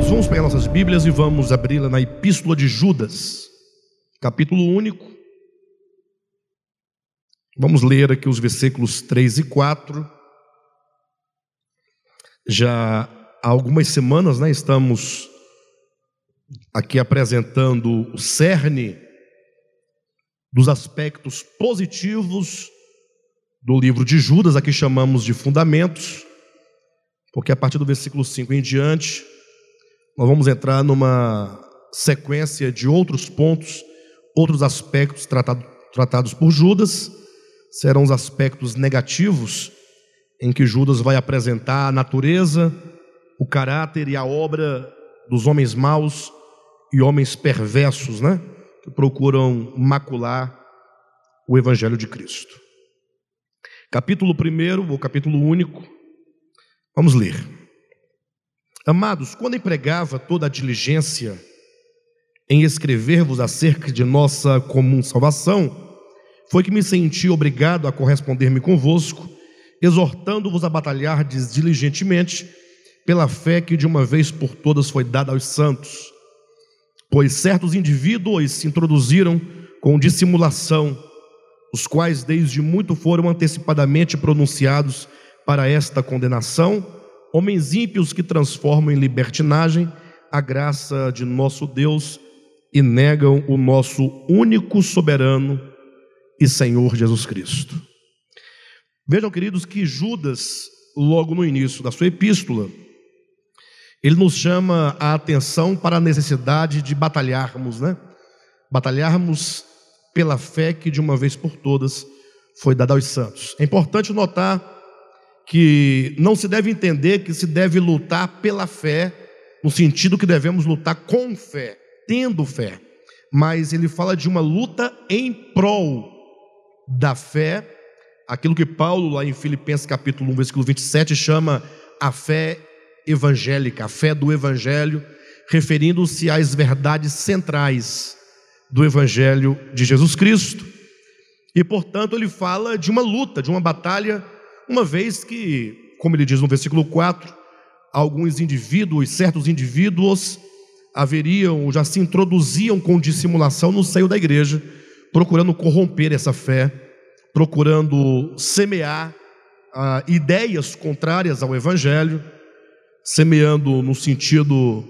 queridos, vamos pegar nossas Bíblias e vamos abri-la na Epístola de Judas, capítulo único. Vamos ler aqui os versículos 3 e 4. Já há algumas semanas, né, estamos aqui apresentando o cerne dos aspectos positivos do livro de Judas, aqui chamamos de fundamentos, porque a partir do versículo 5 em diante, nós vamos entrar numa sequência de outros pontos, outros aspectos tratado, tratados por Judas, serão os aspectos negativos, em que Judas vai apresentar a natureza, o caráter e a obra dos homens maus e homens perversos, né? Que procuram macular o Evangelho de Cristo. Capítulo 1, ou capítulo único, vamos ler. Amados, quando empregava toda a diligência em escrever-vos acerca de nossa comum salvação, foi que me senti obrigado a corresponder-me convosco, exortando-vos a batalhar diligentemente pela fé que de uma vez por todas foi dada aos santos. Pois certos indivíduos se introduziram com dissimulação os quais desde muito foram antecipadamente pronunciados para esta condenação, homens ímpios que transformam em libertinagem a graça de nosso Deus e negam o nosso único soberano e Senhor Jesus Cristo. Vejam, queridos, que Judas, logo no início da sua epístola, ele nos chama a atenção para a necessidade de batalharmos, né? Batalharmos pela fé que de uma vez por todas foi dada aos santos. É importante notar que não se deve entender que se deve lutar pela fé, no sentido que devemos lutar com fé, tendo fé, mas ele fala de uma luta em prol da fé, aquilo que Paulo, lá em Filipenses capítulo 1, versículo 27, chama a fé evangélica, a fé do evangelho, referindo-se às verdades centrais do Evangelho de Jesus Cristo. E, portanto, ele fala de uma luta, de uma batalha, uma vez que, como ele diz no versículo 4, alguns indivíduos, certos indivíduos, haveriam, já se introduziam com dissimulação no seio da igreja, procurando corromper essa fé, procurando semear ah, ideias contrárias ao Evangelho, semeando no sentido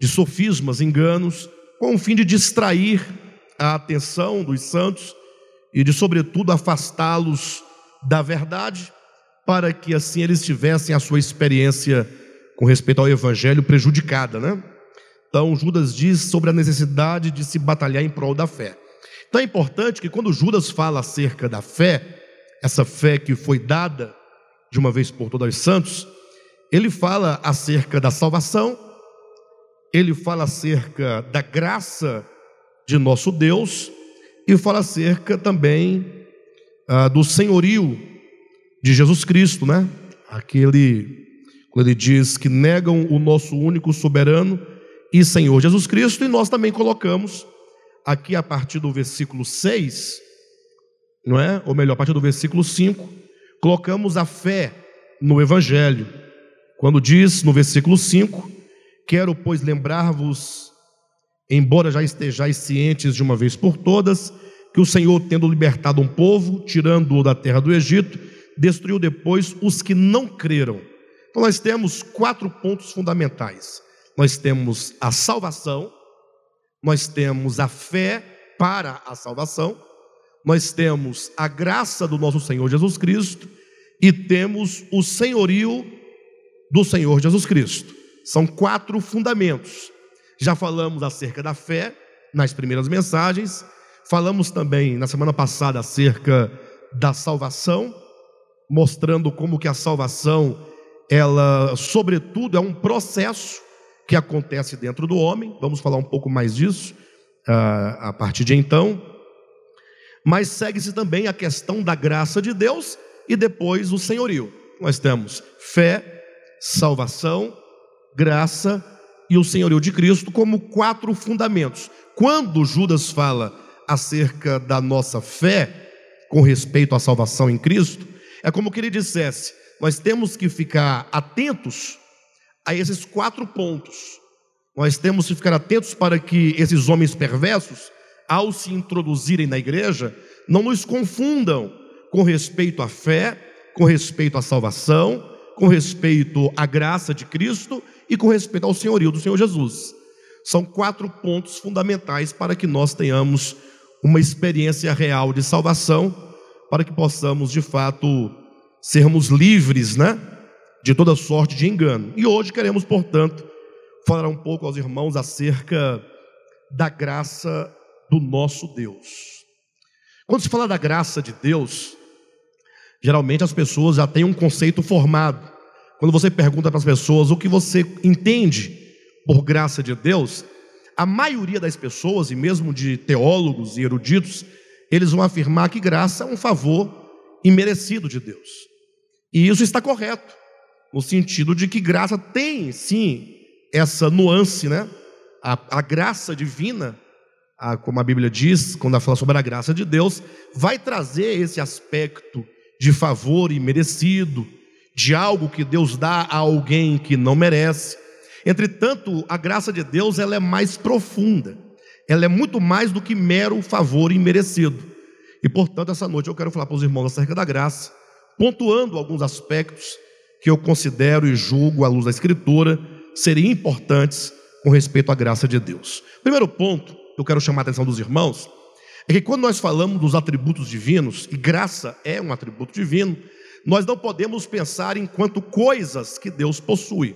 de sofismas, enganos, com o fim de distrair a atenção dos santos e de, sobretudo, afastá-los da verdade, para que assim eles tivessem a sua experiência com respeito ao Evangelho prejudicada, né? Então, Judas diz sobre a necessidade de se batalhar em prol da fé. Então, é importante que quando Judas fala acerca da fé, essa fé que foi dada de uma vez por todas aos santos, ele fala acerca da salvação, ele fala acerca da graça de nosso Deus e fala acerca também ah, do senhorio de Jesus Cristo, né? Aquele, quando ele diz que negam o nosso único soberano e Senhor Jesus Cristo, e nós também colocamos aqui a partir do versículo 6, não é? Ou melhor, a partir do versículo 5, colocamos a fé no Evangelho. Quando diz no versículo 5: Quero, pois, lembrar-vos embora já estejais cientes de uma vez por todas, que o Senhor, tendo libertado um povo, tirando-o da terra do Egito, destruiu depois os que não creram. Então nós temos quatro pontos fundamentais. Nós temos a salvação, nós temos a fé para a salvação, nós temos a graça do nosso Senhor Jesus Cristo e temos o senhorio do Senhor Jesus Cristo. São quatro fundamentos já falamos acerca da fé nas primeiras mensagens, falamos também na semana passada acerca da salvação, mostrando como que a salvação, ela, sobretudo, é um processo que acontece dentro do homem. Vamos falar um pouco mais disso uh, a partir de então. Mas segue-se também a questão da graça de Deus e depois o senhorio. Nós temos fé, salvação, graça e o senhorio de Cristo como quatro fundamentos. Quando Judas fala acerca da nossa fé com respeito à salvação em Cristo, é como que ele dissesse: nós temos que ficar atentos a esses quatro pontos. Nós temos que ficar atentos para que esses homens perversos, ao se introduzirem na igreja, não nos confundam com respeito à fé, com respeito à salvação, com respeito à graça de Cristo e com respeito ao senhorio do Senhor Jesus. São quatro pontos fundamentais para que nós tenhamos uma experiência real de salvação, para que possamos de fato sermos livres, né, de toda sorte de engano. E hoje queremos, portanto, falar um pouco aos irmãos acerca da graça do nosso Deus. Quando se fala da graça de Deus, geralmente as pessoas já têm um conceito formado. Quando você pergunta para as pessoas o que você entende por graça de Deus, a maioria das pessoas, e mesmo de teólogos e eruditos, eles vão afirmar que graça é um favor imerecido de Deus. E isso está correto, no sentido de que graça tem, sim, essa nuance, né? A, a graça divina, a, como a Bíblia diz, quando ela fala sobre a graça de Deus, vai trazer esse aspecto de favor imerecido, de algo que Deus dá a alguém que não merece. Entretanto, a graça de Deus ela é mais profunda. Ela é muito mais do que mero favor imerecido. E portanto, essa noite eu quero falar para os irmãos acerca da graça, pontuando alguns aspectos que eu considero e julgo à luz da Escritura seriam importantes com respeito à graça de Deus. Primeiro ponto que eu quero chamar a atenção dos irmãos é que quando nós falamos dos atributos divinos, e graça é um atributo divino, nós não podemos pensar enquanto coisas que Deus possui,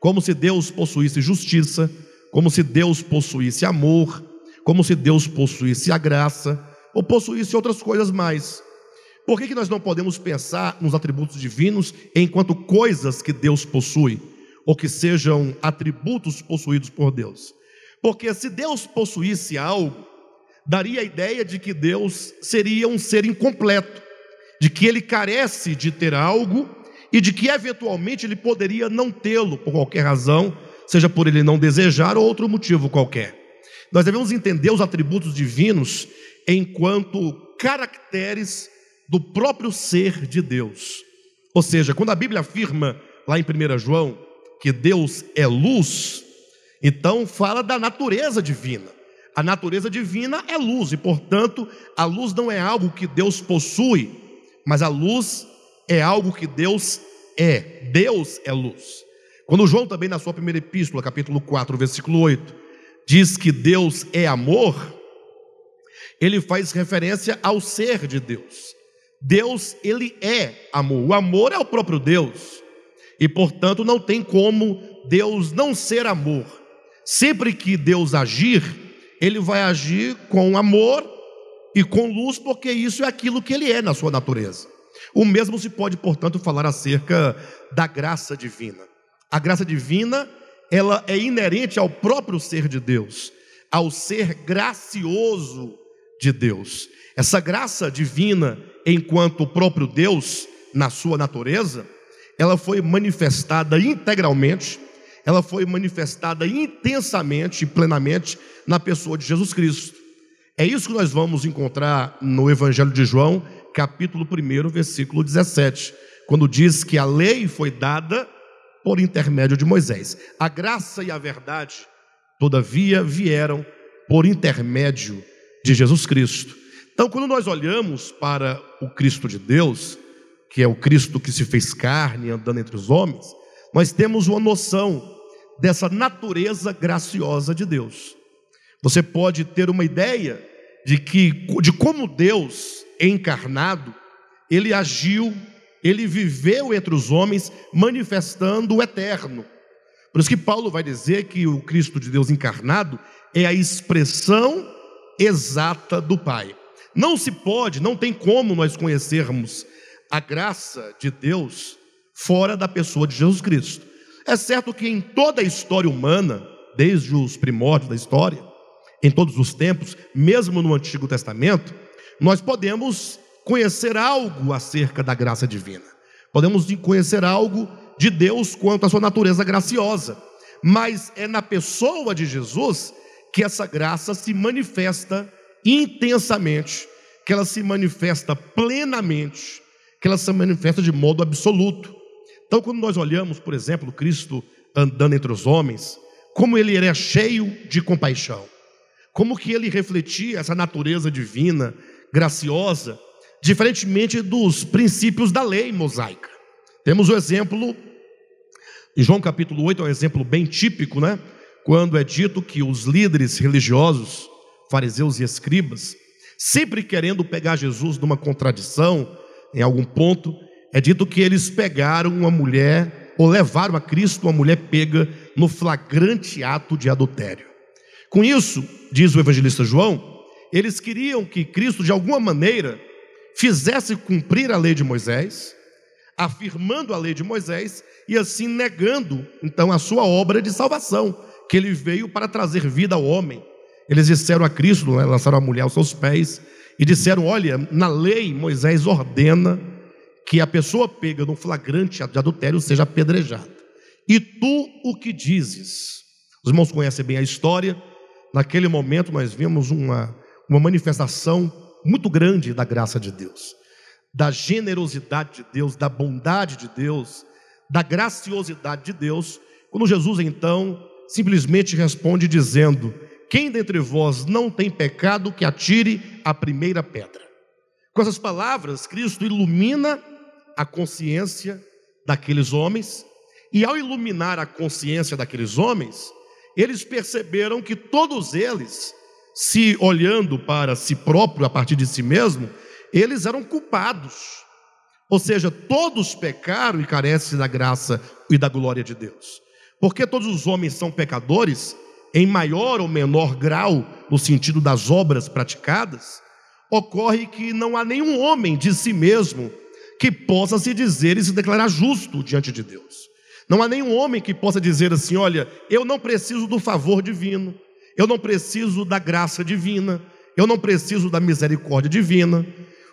como se Deus possuísse justiça, como se Deus possuísse amor, como se Deus possuísse a graça, ou possuísse outras coisas mais. Por que, que nós não podemos pensar nos atributos divinos enquanto coisas que Deus possui, ou que sejam atributos possuídos por Deus? Porque se Deus possuísse algo, daria a ideia de que Deus seria um ser incompleto, de que ele carece de ter algo e de que eventualmente ele poderia não tê-lo por qualquer razão, seja por ele não desejar ou outro motivo qualquer. Nós devemos entender os atributos divinos enquanto caracteres do próprio ser de Deus. Ou seja, quando a Bíblia afirma lá em 1 João que Deus é luz, então fala da natureza divina. A natureza divina é luz e, portanto, a luz não é algo que Deus possui, mas a luz é algo que Deus é. Deus é luz. Quando João também na sua primeira epístola, capítulo 4, versículo 8, diz que Deus é amor, ele faz referência ao ser de Deus. Deus, ele é amor. O amor é o próprio Deus. E, portanto, não tem como Deus não ser amor. Sempre que Deus agir, ele vai agir com amor e com luz, porque isso é aquilo que ele é na sua natureza. O mesmo se pode, portanto, falar acerca da graça divina. A graça divina, ela é inerente ao próprio ser de Deus, ao ser gracioso de Deus. Essa graça divina, enquanto o próprio Deus, na sua natureza, ela foi manifestada integralmente, ela foi manifestada intensamente e plenamente na pessoa de Jesus Cristo. É isso que nós vamos encontrar no Evangelho de João, capítulo 1, versículo 17, quando diz que a lei foi dada por intermédio de Moisés. A graça e a verdade, todavia, vieram por intermédio de Jesus Cristo. Então, quando nós olhamos para o Cristo de Deus, que é o Cristo que se fez carne andando entre os homens, nós temos uma noção dessa natureza graciosa de Deus. Você pode ter uma ideia de que de como Deus encarnado, ele agiu, ele viveu entre os homens, manifestando o eterno. Por isso que Paulo vai dizer que o Cristo de Deus encarnado é a expressão exata do Pai. Não se pode, não tem como nós conhecermos a graça de Deus fora da pessoa de Jesus Cristo. É certo que em toda a história humana, desde os primórdios da história, em todos os tempos, mesmo no Antigo Testamento, nós podemos conhecer algo acerca da graça divina. Podemos conhecer algo de Deus quanto à sua natureza graciosa. Mas é na pessoa de Jesus que essa graça se manifesta intensamente, que ela se manifesta plenamente, que ela se manifesta de modo absoluto. Então, quando nós olhamos, por exemplo, Cristo andando entre os homens, como ele era cheio de compaixão, como que ele refletia essa natureza divina, graciosa, diferentemente dos princípios da lei mosaica. Temos o exemplo, em João capítulo 8, é um exemplo bem típico, né? Quando é dito que os líderes religiosos, fariseus e escribas, sempre querendo pegar Jesus numa contradição, em algum ponto, é dito que eles pegaram uma mulher, ou levaram a Cristo uma mulher pega no flagrante ato de adultério. Com isso, diz o evangelista João, eles queriam que Cristo, de alguma maneira, fizesse cumprir a lei de Moisés, afirmando a lei de Moisés e assim negando, então, a sua obra de salvação, que ele veio para trazer vida ao homem. Eles disseram a Cristo, né, lançaram a mulher aos seus pés e disseram: Olha, na lei Moisés ordena que a pessoa pega no flagrante de adultério seja apedrejada. E tu o que dizes? Os irmãos conhecem bem a história. Naquele momento nós vimos uma, uma manifestação muito grande da graça de Deus, da generosidade de Deus, da bondade de Deus, da graciosidade de Deus, quando Jesus então simplesmente responde dizendo: Quem dentre vós não tem pecado, que atire a primeira pedra. Com essas palavras, Cristo ilumina a consciência daqueles homens e ao iluminar a consciência daqueles homens, eles perceberam que todos eles, se olhando para si próprio a partir de si mesmo, eles eram culpados. Ou seja, todos pecaram e carecem da graça e da glória de Deus. Porque todos os homens são pecadores, em maior ou menor grau, no sentido das obras praticadas, ocorre que não há nenhum homem de si mesmo que possa se dizer e se declarar justo diante de Deus. Não há nenhum homem que possa dizer assim: olha, eu não preciso do favor divino, eu não preciso da graça divina, eu não preciso da misericórdia divina.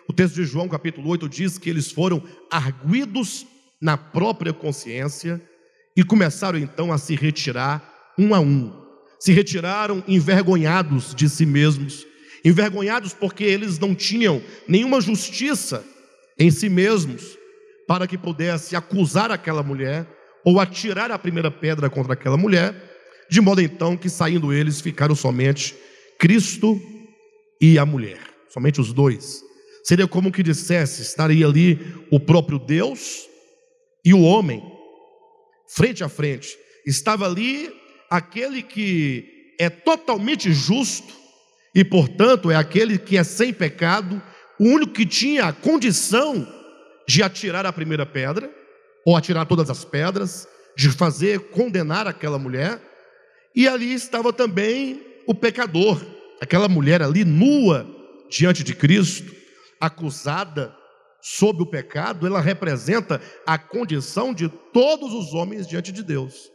O texto de João, capítulo 8, diz que eles foram arguidos na própria consciência e começaram então a se retirar um a um. Se retiraram envergonhados de si mesmos, envergonhados porque eles não tinham nenhuma justiça em si mesmos para que pudesse acusar aquela mulher ou atirar a primeira pedra contra aquela mulher, de modo então que saindo eles ficaram somente Cristo e a mulher, somente os dois. Seria como que dissesse, estaria ali o próprio Deus e o homem, frente a frente. Estava ali aquele que é totalmente justo e, portanto, é aquele que é sem pecado, o único que tinha a condição de atirar a primeira pedra, ou atirar todas as pedras, de fazer condenar aquela mulher, e ali estava também o pecador, aquela mulher ali nua diante de Cristo, acusada sob o pecado, ela representa a condição de todos os homens diante de Deus.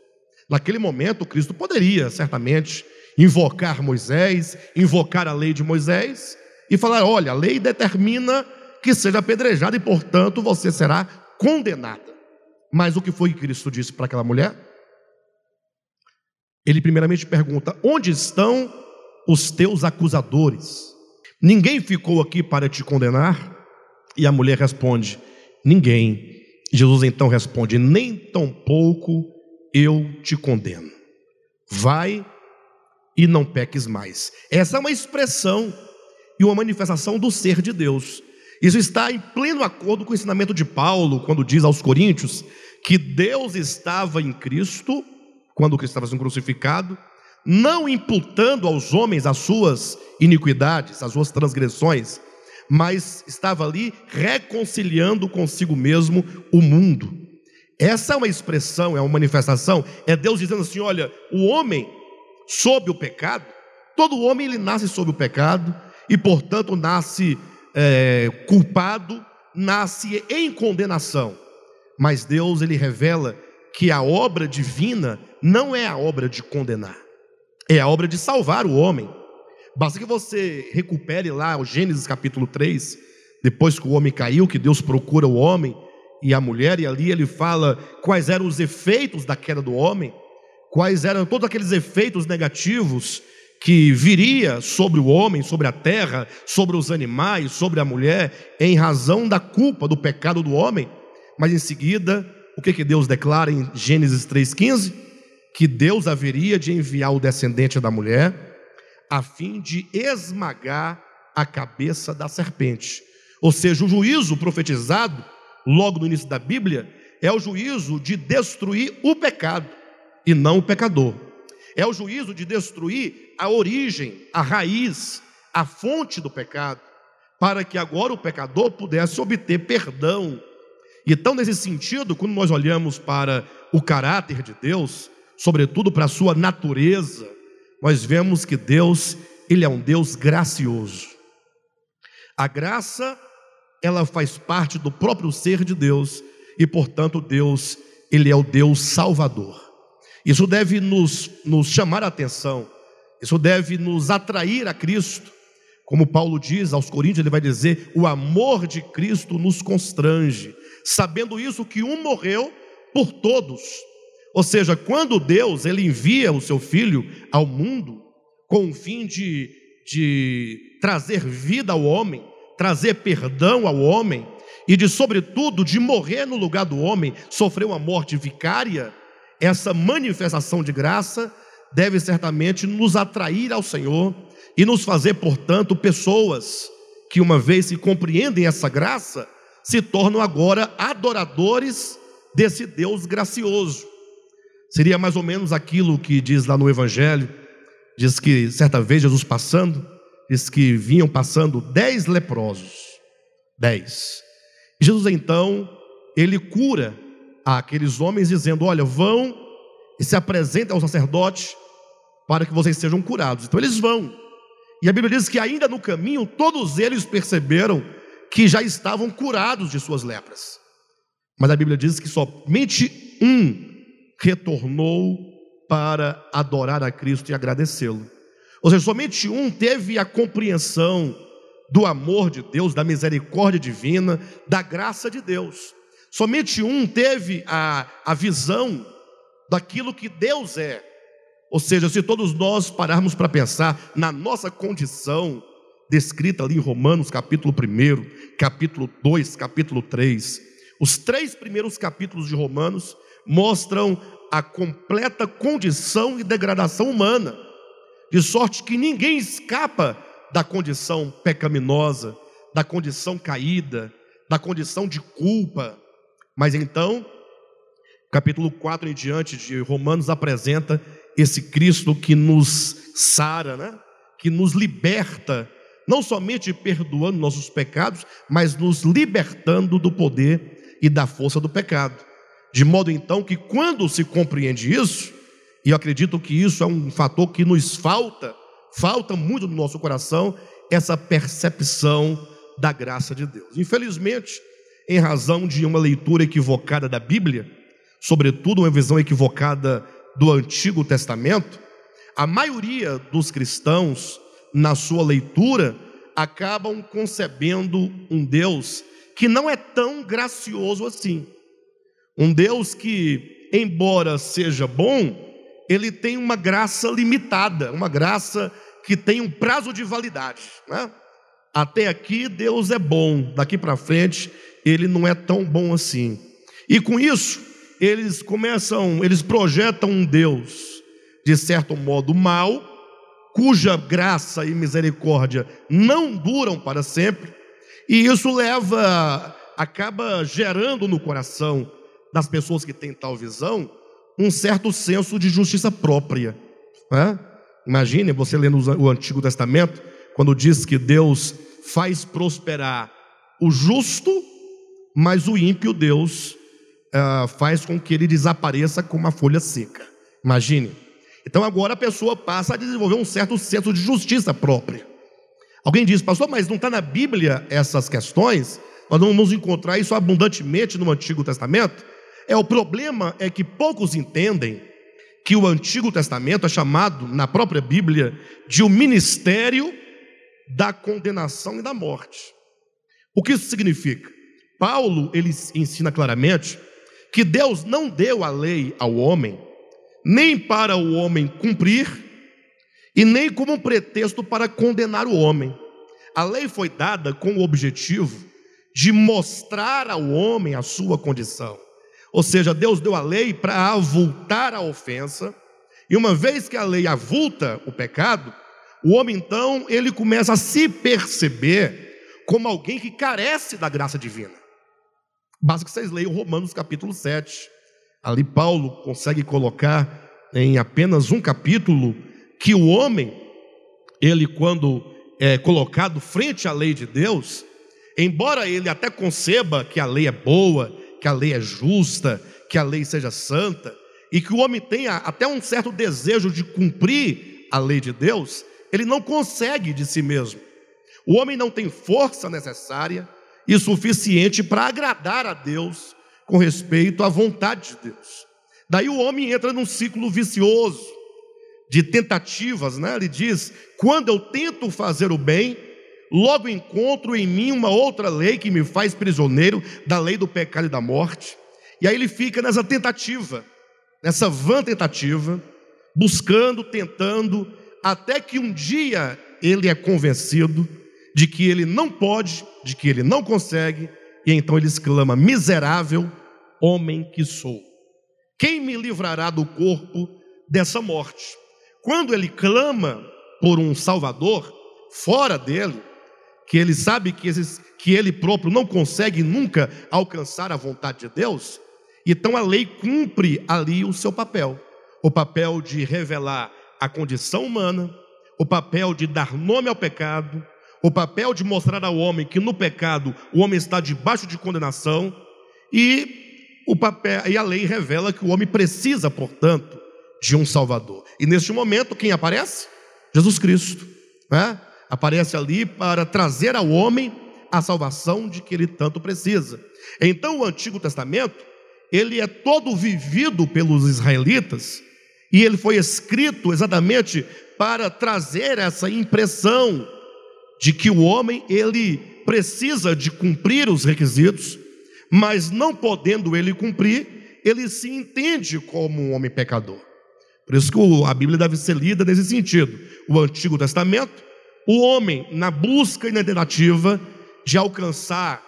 Naquele momento, Cristo poderia certamente invocar Moisés, invocar a lei de Moisés e falar: olha, a lei determina que seja apedrejada e, portanto, você será condenada. Mas o que foi que Cristo disse para aquela mulher? Ele primeiramente pergunta: Onde estão os teus acusadores? Ninguém ficou aqui para te condenar? E a mulher responde: Ninguém. Jesus então responde: Nem tampouco eu te condeno. Vai e não peques mais. Essa é uma expressão e uma manifestação do ser de Deus. Isso está em pleno acordo com o ensinamento de Paulo, quando diz aos Coríntios que Deus estava em Cristo, quando Cristo estava sendo crucificado, não imputando aos homens as suas iniquidades, as suas transgressões, mas estava ali reconciliando consigo mesmo o mundo. Essa é uma expressão, é uma manifestação, é Deus dizendo assim: olha, o homem sob o pecado, todo homem ele nasce sob o pecado e, portanto, nasce é, culpado, nasce em condenação. Mas Deus ele revela que a obra divina não é a obra de condenar, é a obra de salvar o homem. Basta que você recupere lá o Gênesis capítulo 3, depois que o homem caiu, que Deus procura o homem e a mulher, e ali ele fala quais eram os efeitos da queda do homem, quais eram todos aqueles efeitos negativos que viria sobre o homem, sobre a terra, sobre os animais, sobre a mulher, em razão da culpa, do pecado do homem. Mas em seguida, o que, que Deus declara em Gênesis 3,15? que Deus haveria de enviar o descendente da mulher a fim de esmagar a cabeça da serpente. Ou seja, o juízo profetizado, logo no início da Bíblia, é o juízo de destruir o pecado e não o pecador. É o juízo de destruir a origem, a raiz, a fonte do pecado, para que agora o pecador pudesse obter perdão. Então, nesse sentido, quando nós olhamos para o caráter de Deus, sobretudo para a sua natureza, nós vemos que Deus, ele é um Deus gracioso. A graça, ela faz parte do próprio ser de Deus e, portanto, Deus, ele é o Deus salvador. Isso deve nos, nos chamar a atenção, isso deve nos atrair a Cristo. Como Paulo diz aos Coríntios, ele vai dizer: o amor de Cristo nos constrange, sabendo isso que um morreu por todos. Ou seja, quando Deus ele envia o seu filho ao mundo com o fim de, de trazer vida ao homem, trazer perdão ao homem e de sobretudo de morrer no lugar do homem, sofrer uma morte vicária, essa manifestação de graça deve certamente nos atrair ao Senhor e nos fazer, portanto, pessoas que, uma vez que compreendem essa graça, se tornam agora adoradores desse Deus gracioso. Seria mais ou menos aquilo que diz lá no Evangelho: diz que certa vez Jesus passando, diz que vinham passando dez leprosos. Dez. Jesus então, ele cura aqueles homens, dizendo: Olha, vão e se apresentem ao sacerdote para que vocês sejam curados. Então eles vão. E a Bíblia diz que ainda no caminho, todos eles perceberam que já estavam curados de suas lepras. Mas a Bíblia diz que somente um retornou para adorar a Cristo e agradecê-lo. Ou seja, somente um teve a compreensão do amor de Deus, da misericórdia divina, da graça de Deus. Somente um teve a, a visão daquilo que Deus é. Ou seja, se todos nós pararmos para pensar na nossa condição, descrita ali em Romanos, capítulo 1, capítulo 2, capítulo 3, os três primeiros capítulos de Romanos mostram a completa condição e degradação humana, de sorte que ninguém escapa da condição pecaminosa, da condição caída, da condição de culpa. Mas então, capítulo 4 em diante de Romanos apresenta esse Cristo que nos sara, né? que nos liberta, não somente perdoando nossos pecados, mas nos libertando do poder e da força do pecado. De modo então que quando se compreende isso, e eu acredito que isso é um fator que nos falta, falta muito no nosso coração, essa percepção da graça de Deus. Infelizmente, em razão de uma leitura equivocada da Bíblia, sobretudo uma visão equivocada do Antigo Testamento, a maioria dos cristãos, na sua leitura, acabam concebendo um Deus que não é tão gracioso assim. Um Deus que, embora seja bom, ele tem uma graça limitada, uma graça que tem um prazo de validade. Né? Até aqui Deus é bom, daqui para frente ele não é tão bom assim. E com isso, eles começam, eles projetam um Deus, de certo modo, mal, cuja graça e misericórdia não duram para sempre, e isso leva, acaba gerando no coração das pessoas que têm tal visão um certo senso de justiça própria. Né? Imagine você lendo o Antigo Testamento, quando diz que Deus faz prosperar o justo, mas o ímpio Deus uh, faz com que ele desapareça como uma folha seca. Imagine. Então agora a pessoa passa a desenvolver um certo senso de justiça própria. Alguém diz, pastor, mas não está na Bíblia essas questões? Nós não vamos encontrar isso abundantemente no Antigo Testamento? É o problema é que poucos entendem que o Antigo Testamento é chamado na própria Bíblia de o ministério da condenação e da morte. O que isso significa? Paulo ele ensina claramente que Deus não deu a lei ao homem nem para o homem cumprir e nem como um pretexto para condenar o homem. A lei foi dada com o objetivo de mostrar ao homem a sua condição. Ou seja, Deus deu a lei para avultar a ofensa E uma vez que a lei avulta o pecado, o homem então, ele começa a se perceber como alguém que carece da graça divina. Basta que vocês leiam Romanos capítulo 7. Ali Paulo consegue colocar em apenas um capítulo que o homem, ele quando é colocado frente à lei de Deus, embora ele até conceba que a lei é boa, que a lei é justa, que a lei seja santa, e que o homem tenha até um certo desejo de cumprir a lei de Deus, ele não consegue de si mesmo. O homem não tem força necessária e suficiente para agradar a Deus com respeito à vontade de Deus. Daí o homem entra num ciclo vicioso de tentativas, né? Ele diz: quando eu tento fazer o bem, logo encontro em mim uma outra lei que me faz prisioneiro da lei do pecado e da morte. E aí ele fica nessa tentativa, nessa vã tentativa, buscando, tentando, até que um dia ele é convencido de que ele não pode, de que ele não consegue, e então ele exclama: Miserável homem que sou, quem me livrará do corpo dessa morte? Quando ele clama por um Salvador fora dele, que ele sabe que, esses, que ele próprio não consegue nunca alcançar a vontade de Deus, então a lei cumpre ali o seu papel o papel de revelar a condição humana, o papel de dar nome ao pecado, o papel de mostrar ao homem que no pecado o homem está debaixo de condenação e o papel e a lei revela que o homem precisa, portanto, de um Salvador. E neste momento quem aparece? Jesus Cristo, né? aparece ali para trazer ao homem a salvação de que ele tanto precisa. Então o Antigo Testamento ele é todo vivido pelos israelitas e ele foi escrito exatamente para trazer essa impressão de que o homem ele precisa de cumprir os requisitos, mas não podendo ele cumprir, ele se entende como um homem pecador. Por isso que a Bíblia deve ser lida nesse sentido. O Antigo Testamento, o homem na busca e na tentativa de alcançar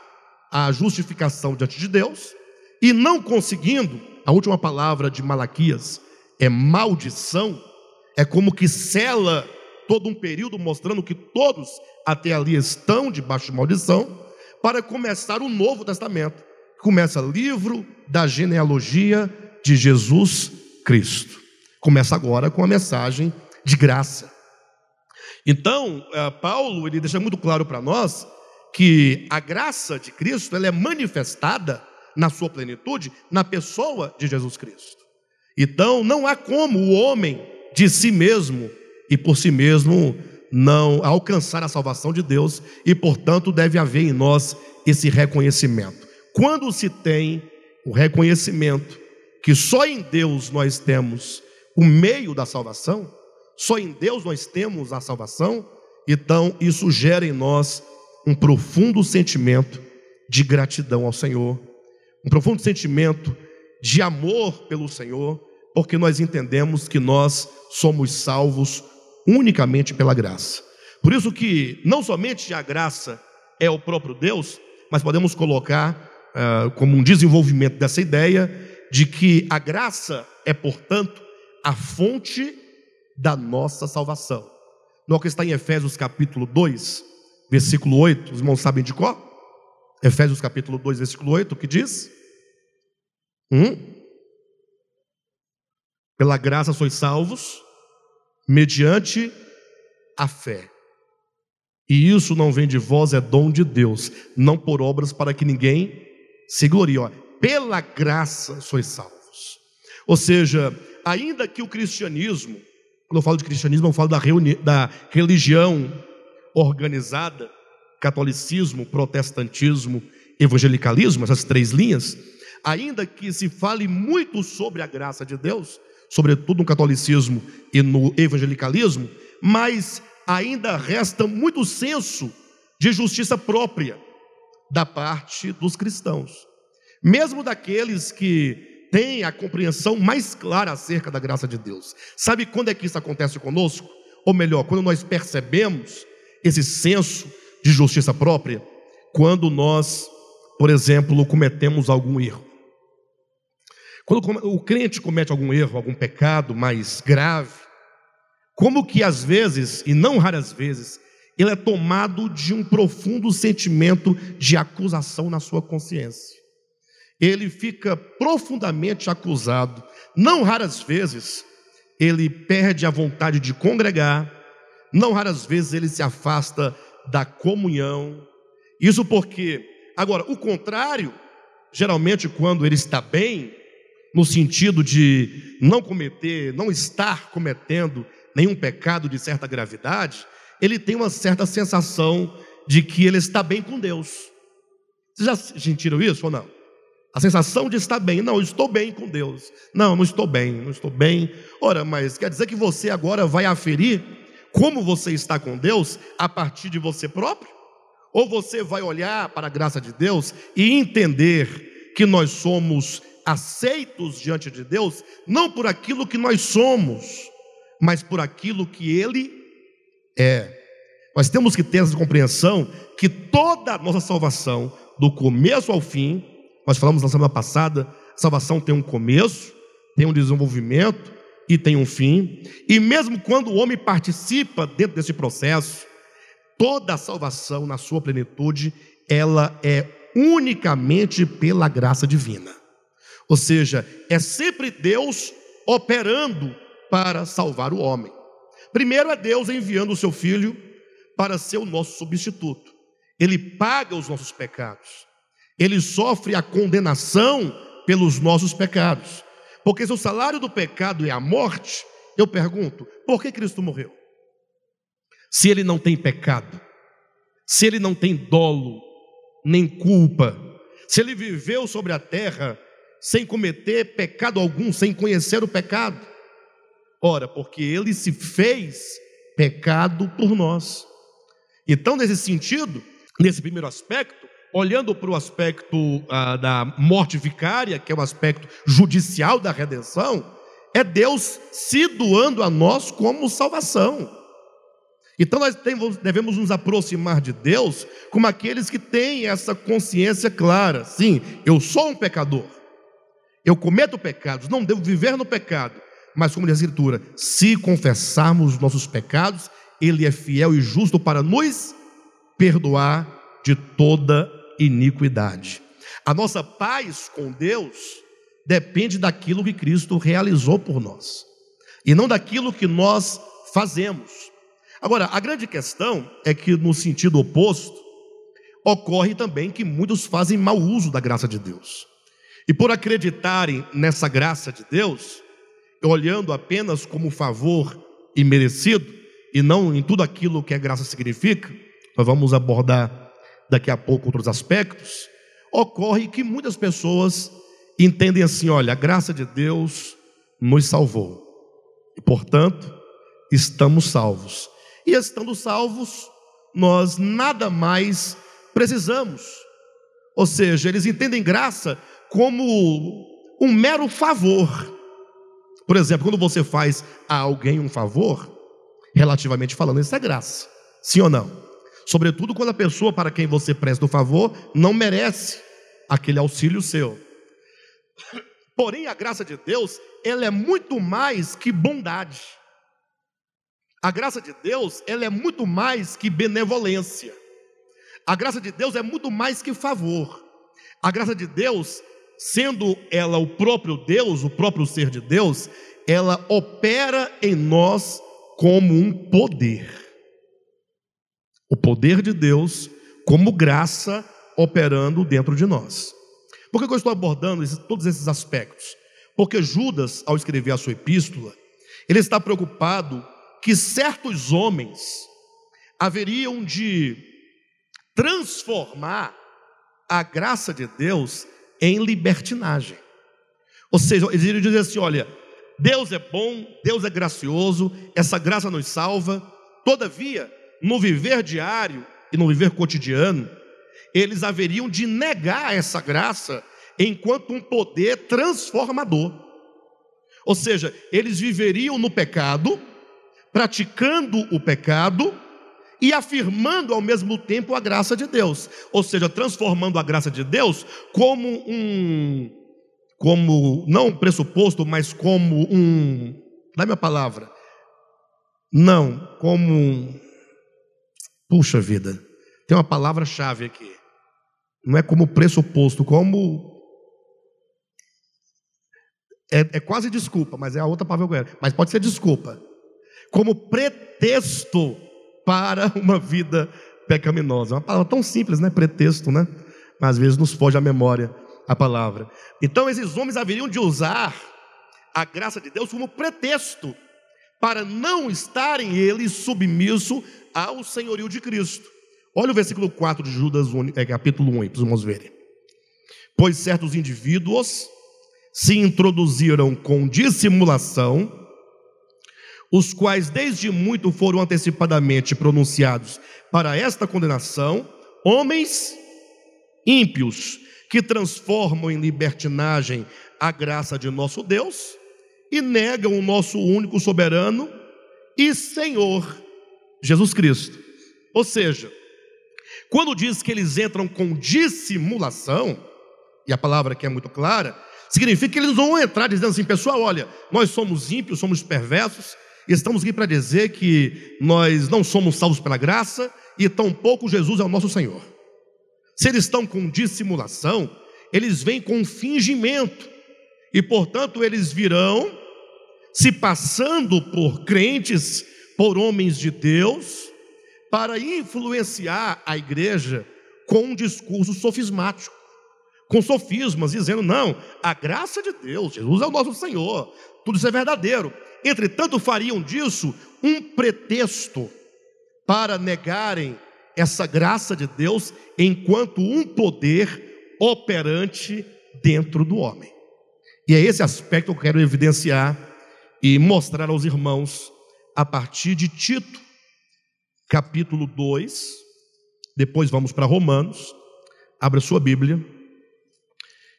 a justificação diante de Deus e não conseguindo, a última palavra de Malaquias é maldição, é como que cela todo um período mostrando que todos até ali estão debaixo de maldição, para começar o Novo Testamento. Começa livro da genealogia de Jesus Cristo. Começa agora com a mensagem de graça. Então, eh, Paulo ele deixa muito claro para nós que a graça de Cristo ela é manifestada na sua plenitude na pessoa de Jesus Cristo. Então, não há como o homem de si mesmo e por si mesmo não alcançar a salvação de Deus e, portanto, deve haver em nós esse reconhecimento. Quando se tem o reconhecimento que só em Deus nós temos o meio da salvação, só em Deus nós temos a salvação, então isso gera em nós um profundo sentimento de gratidão ao Senhor, um profundo sentimento de amor pelo Senhor, porque nós entendemos que nós somos salvos unicamente pela graça. Por isso que não somente a graça é o próprio Deus, mas podemos colocar uh, como um desenvolvimento dessa ideia de que a graça é, portanto, a fonte da nossa salvação. No que está em Efésios capítulo 2, versículo 8, os irmãos sabem de qual? Efésios capítulo 2, versículo 8, o que diz? Hum? Pela graça sois salvos, mediante a fé. E isso não vem de vós, é dom de Deus, não por obras para que ninguém se glorie. Pela graça sois salvos. Ou seja, ainda que o cristianismo, quando eu falo de cristianismo, eu falo da, da religião organizada, catolicismo, protestantismo, evangelicalismo, essas três linhas, ainda que se fale muito sobre a graça de Deus, sobretudo no catolicismo e no evangelicalismo, mas ainda resta muito senso de justiça própria da parte dos cristãos, mesmo daqueles que têm a compreensão mais clara acerca da graça de Deus. Sabe quando é que isso acontece conosco? Ou melhor, quando nós percebemos esse senso de justiça própria, quando nós, por exemplo, cometemos algum erro. Quando o crente comete algum erro, algum pecado mais grave, como que às vezes, e não raras vezes, ele é tomado de um profundo sentimento de acusação na sua consciência. Ele fica profundamente acusado. Não raras vezes, ele perde a vontade de congregar, não raras vezes ele se afasta da comunhão. Isso porque, agora, o contrário, geralmente quando ele está bem, no sentido de não cometer, não estar cometendo nenhum pecado de certa gravidade, ele tem uma certa sensação de que ele está bem com Deus. Vocês já sentiram isso ou não? A sensação de estar bem. Não, estou bem com Deus. Não, não estou bem, não estou bem. Ora, mas quer dizer que você agora vai aferir como você está com Deus a partir de você próprio? Ou você vai olhar para a graça de Deus e entender que nós somos aceitos diante de Deus, não por aquilo que nós somos, mas por aquilo que Ele é. Nós temos que ter essa compreensão que toda a nossa salvação, do começo ao fim, nós falamos na semana passada, salvação tem um começo, tem um desenvolvimento e tem um fim. E mesmo quando o homem participa dentro desse processo, toda a salvação na sua plenitude, ela é unicamente pela graça divina. Ou seja, é sempre Deus operando para salvar o homem. Primeiro é Deus enviando o seu filho para ser o nosso substituto. Ele paga os nossos pecados. Ele sofre a condenação pelos nossos pecados. Porque se o salário do pecado é a morte, eu pergunto, por que Cristo morreu? Se ele não tem pecado, se ele não tem dolo, nem culpa, se ele viveu sobre a terra sem cometer pecado algum, sem conhecer o pecado. Ora, porque ele se fez pecado por nós. Então, nesse sentido, nesse primeiro aspecto, olhando para o aspecto ah, da morte vicária, que é o aspecto judicial da redenção, é Deus se doando a nós como salvação. Então nós devemos nos aproximar de Deus como aqueles que têm essa consciência clara. Sim, eu sou um pecador. Eu cometo pecados, não devo viver no pecado. Mas como diz a Escritura, se confessarmos os nossos pecados, Ele é fiel e justo para nos perdoar de toda iniquidade. A nossa paz com Deus depende daquilo que Cristo realizou por nós e não daquilo que nós fazemos. Agora, a grande questão é que, no sentido oposto, ocorre também que muitos fazem mau uso da graça de Deus. E por acreditarem nessa graça de Deus, olhando apenas como favor imerecido, e não em tudo aquilo que a graça significa, nós vamos abordar daqui a pouco outros aspectos, ocorre que muitas pessoas entendem assim: olha, a graça de Deus nos salvou, e portanto, estamos salvos. E estando salvos, nós nada mais precisamos. Ou seja, eles entendem graça como um mero favor. Por exemplo, quando você faz a alguém um favor, relativamente falando, isso é graça. Sim ou não? Sobretudo quando a pessoa para quem você presta o favor não merece aquele auxílio seu. Porém, a graça de Deus, ela é muito mais que bondade. A graça de Deus, ela é muito mais que benevolência. A graça de Deus é muito mais que favor. A graça de Deus, sendo ela o próprio Deus, o próprio ser de Deus, ela opera em nós como um poder o poder de Deus como graça operando dentro de nós. Por que eu estou abordando todos esses aspectos? Porque Judas, ao escrever a sua epístola, ele está preocupado que certos homens haveriam de transformar a graça de Deus em libertinagem. Ou seja, eles iriam dizer assim: olha, Deus é bom, Deus é gracioso, essa graça nos salva, todavia, no viver diário e no viver cotidiano, eles haveriam de negar essa graça enquanto um poder transformador. Ou seja, eles viveriam no pecado, praticando o pecado e afirmando ao mesmo tempo a graça de Deus. Ou seja, transformando a graça de Deus como um como não pressuposto, mas como um, dá minha palavra, não, como um, puxa vida, tem uma palavra-chave aqui, não é como pressuposto, como é, é, quase desculpa, mas é a outra palavra mas pode ser desculpa, como pretexto para uma vida pecaminosa. É uma palavra tão simples, né? Pretexto, né? Mas às vezes nos foge a memória a palavra. Então esses homens haveriam de usar a graça de Deus como pretexto para não estarem eles submissos ao senhorio de Cristo. Olha o versículo 4 de Judas, é, capítulo 1, para vamos verem. Pois certos indivíduos se introduziram com dissimulação, os quais desde muito foram antecipadamente pronunciados para esta condenação, homens ímpios, que transformam em libertinagem a graça de nosso Deus e negam o nosso único soberano e Senhor, Jesus Cristo. Ou seja, quando diz que eles entram com dissimulação, e a palavra aqui é muito clara, significa que eles vão entrar dizendo assim, pessoal, olha, nós somos ímpios, somos perversos, estamos aqui para dizer que nós não somos salvos pela graça e tampouco Jesus é o nosso Senhor. Se eles estão com dissimulação, eles vêm com fingimento, e portanto eles virão se passando por crentes, por homens de Deus, para influenciar a igreja com um discurso sofismático, com sofismas, dizendo: não, a graça de Deus, Jesus é o nosso Senhor, tudo isso é verdadeiro. Entretanto, fariam disso um pretexto para negarem essa graça de Deus enquanto um poder operante dentro do homem. E é esse aspecto que eu quero evidenciar e mostrar aos irmãos a partir de Tito, capítulo 2. Depois vamos para Romanos. Abra sua Bíblia.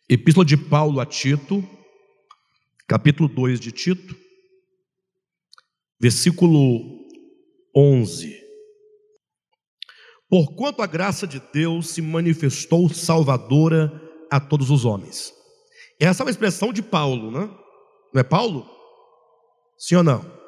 Epístola de Paulo a Tito, capítulo 2 de Tito, versículo 11. Porquanto a graça de Deus se manifestou salvadora a todos os homens. Essa é uma expressão de Paulo, né? não é Paulo? Sim ou não?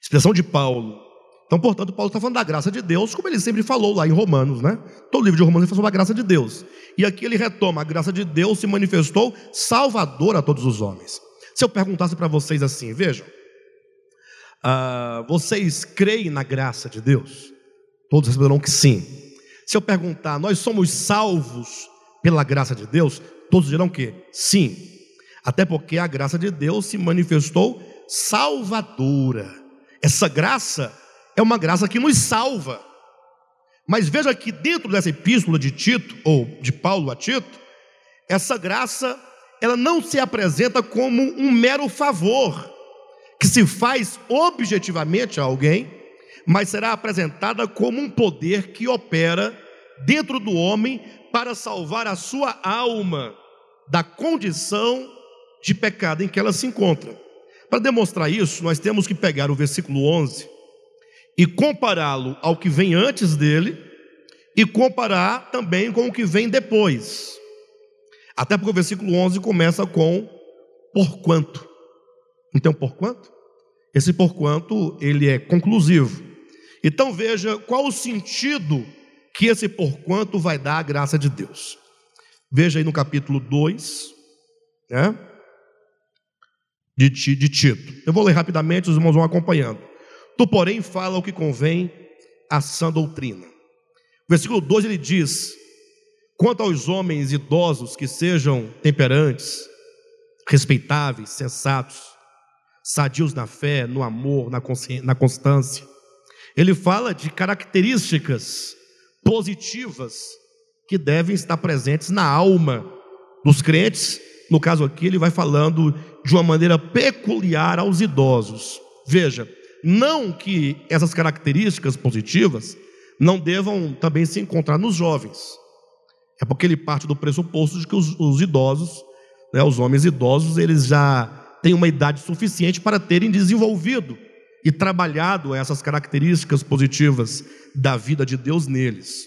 Expressão de Paulo. Então, portanto, Paulo está falando da graça de Deus, como ele sempre falou lá em Romanos, né? Todo livro de Romanos ele fala sobre a graça de Deus. E aqui ele retoma: a graça de Deus se manifestou salvadora a todos os homens. Se eu perguntasse para vocês assim, vejam, ah, vocês creem na graça de Deus? Todos responderão que sim. Se eu perguntar, nós somos salvos pela graça de Deus? Todos dirão que sim. Até porque a graça de Deus se manifestou salvadora. Essa graça é uma graça que nos salva. Mas veja que dentro dessa epístola de Tito, ou de Paulo a Tito, essa graça, ela não se apresenta como um mero favor que se faz objetivamente a alguém, mas será apresentada como um poder que opera dentro do homem para salvar a sua alma da condição de pecado em que ela se encontra. Para demonstrar isso, nós temos que pegar o versículo 11 e compará-lo ao que vem antes dele e comparar também com o que vem depois. Até porque o versículo 11 começa com por quanto. Então, por quanto? Esse por quanto ele é conclusivo. Então veja qual o sentido que esse por quanto vai dar a graça de Deus. Veja aí no capítulo 2, né? De, de Tito. Eu vou ler rapidamente, os irmãos vão acompanhando. Tu, porém, fala o que convém à sã doutrina. Versículo 12 ele diz: Quanto aos homens idosos que sejam temperantes, respeitáveis, sensatos, sadios na fé, no amor, na, na constância. Ele fala de características positivas que devem estar presentes na alma dos crentes. No caso aqui, ele vai falando de uma maneira peculiar aos idosos. Veja, não que essas características positivas não devam também se encontrar nos jovens. É porque ele parte do pressuposto de que os, os idosos, né, os homens idosos, eles já têm uma idade suficiente para terem desenvolvido e trabalhado essas características positivas da vida de Deus neles.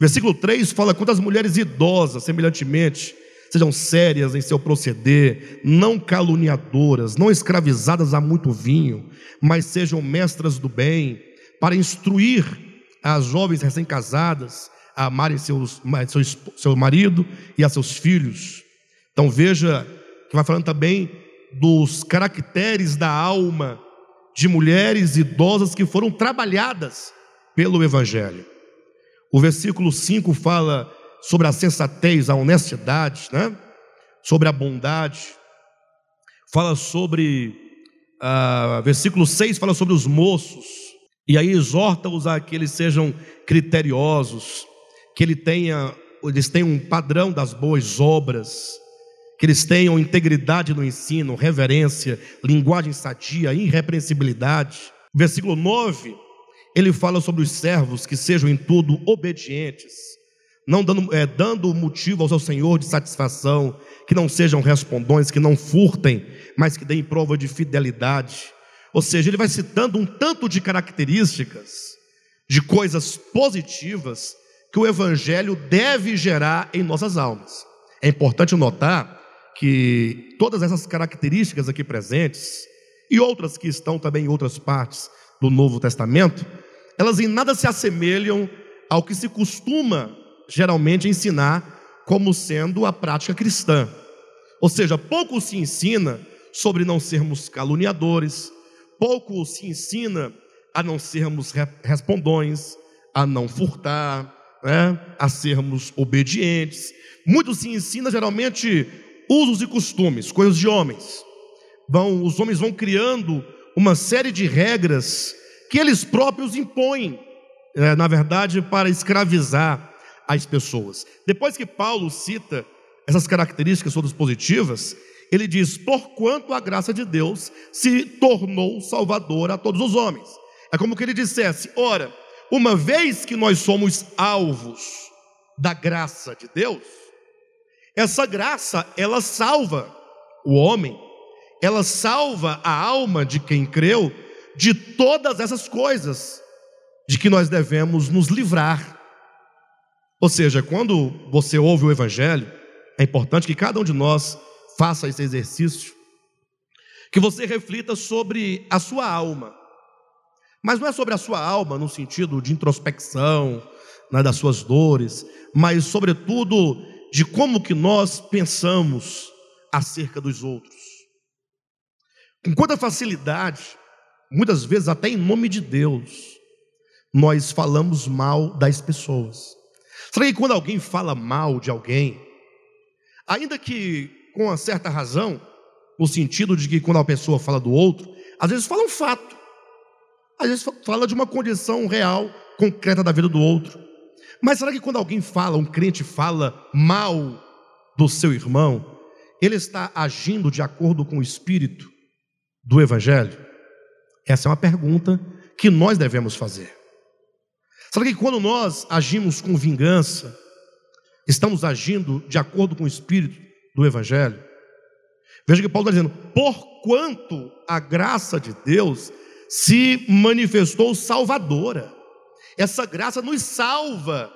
Versículo 3 fala: quanto às mulheres idosas, semelhantemente, sejam sérias em seu proceder, não caluniadoras, não escravizadas a muito vinho, mas sejam mestras do bem, para instruir as jovens recém-casadas amarem seus, seu, seu marido e a seus filhos. Então veja que vai falando também dos caracteres da alma de mulheres idosas que foram trabalhadas pelo Evangelho. O versículo 5 fala sobre a sensatez, a honestidade, né? sobre a bondade. Fala sobre, uh, versículo 6 fala sobre os moços, e aí exorta-os a que eles sejam criteriosos, que ele tenha, eles tenham um padrão das boas obras, que eles tenham integridade no ensino, reverência, linguagem sadia, irrepreensibilidade. Versículo 9, ele fala sobre os servos que sejam em tudo obedientes, não dando, é, dando motivo ao seu Senhor de satisfação, que não sejam respondões, que não furtem, mas que deem prova de fidelidade. Ou seja, ele vai citando um tanto de características, de coisas positivas que o Evangelho deve gerar em nossas almas. É importante notar que todas essas características aqui presentes, e outras que estão também em outras partes do Novo Testamento, elas em nada se assemelham ao que se costuma geralmente ensinar como sendo a prática cristã. Ou seja, pouco se ensina sobre não sermos caluniadores, pouco se ensina a não sermos respondões, a não furtar, né, a sermos obedientes. Muito se ensina geralmente usos e costumes, coisas de homens. Vão, os homens vão criando uma série de regras que eles próprios impõem, é, na verdade, para escravizar as pessoas. Depois que Paulo cita essas características todas positivas, ele diz: Porquanto a graça de Deus se tornou salvadora a todos os homens. É como que ele dissesse: Ora, uma vez que nós somos alvos da graça de Deus, essa graça, ela salva o homem, ela salva a alma de quem creu de todas essas coisas de que nós devemos nos livrar. Ou seja, quando você ouve o Evangelho, é importante que cada um de nós faça esse exercício, que você reflita sobre a sua alma. Mas não é sobre a sua alma no sentido de introspecção, né, das suas dores, mas sobretudo de como que nós pensamos acerca dos outros. Com quanta facilidade, muitas vezes até em nome de Deus, nós falamos mal das pessoas. Será que quando alguém fala mal de alguém, ainda que com uma certa razão, no sentido de que quando a pessoa fala do outro, às vezes fala um fato, às vezes fala de uma condição real, concreta da vida do outro. Mas será que quando alguém fala, um crente fala mal do seu irmão, ele está agindo de acordo com o espírito do Evangelho? Essa é uma pergunta que nós devemos fazer. Será que quando nós agimos com vingança, estamos agindo de acordo com o espírito do Evangelho? Veja que Paulo está dizendo: porquanto a graça de Deus se manifestou salvadora. Essa graça nos salva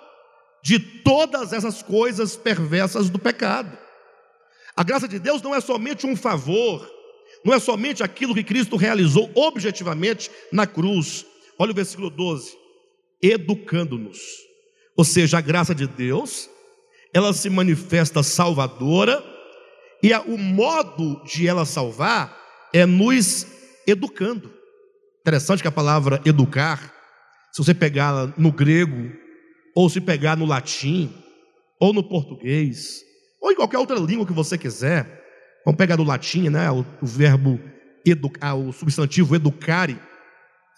de todas essas coisas perversas do pecado. A graça de Deus não é somente um favor, não é somente aquilo que Cristo realizou objetivamente na cruz. Olha o versículo 12: educando-nos. Ou seja, a graça de Deus, ela se manifesta salvadora, e o modo de ela salvar é nos educando. Interessante que a palavra educar se você pegar no grego, ou se pegar no latim, ou no português, ou em qualquer outra língua que você quiser, vamos pegar no latim, né? O, o verbo educar, o substantivo educare,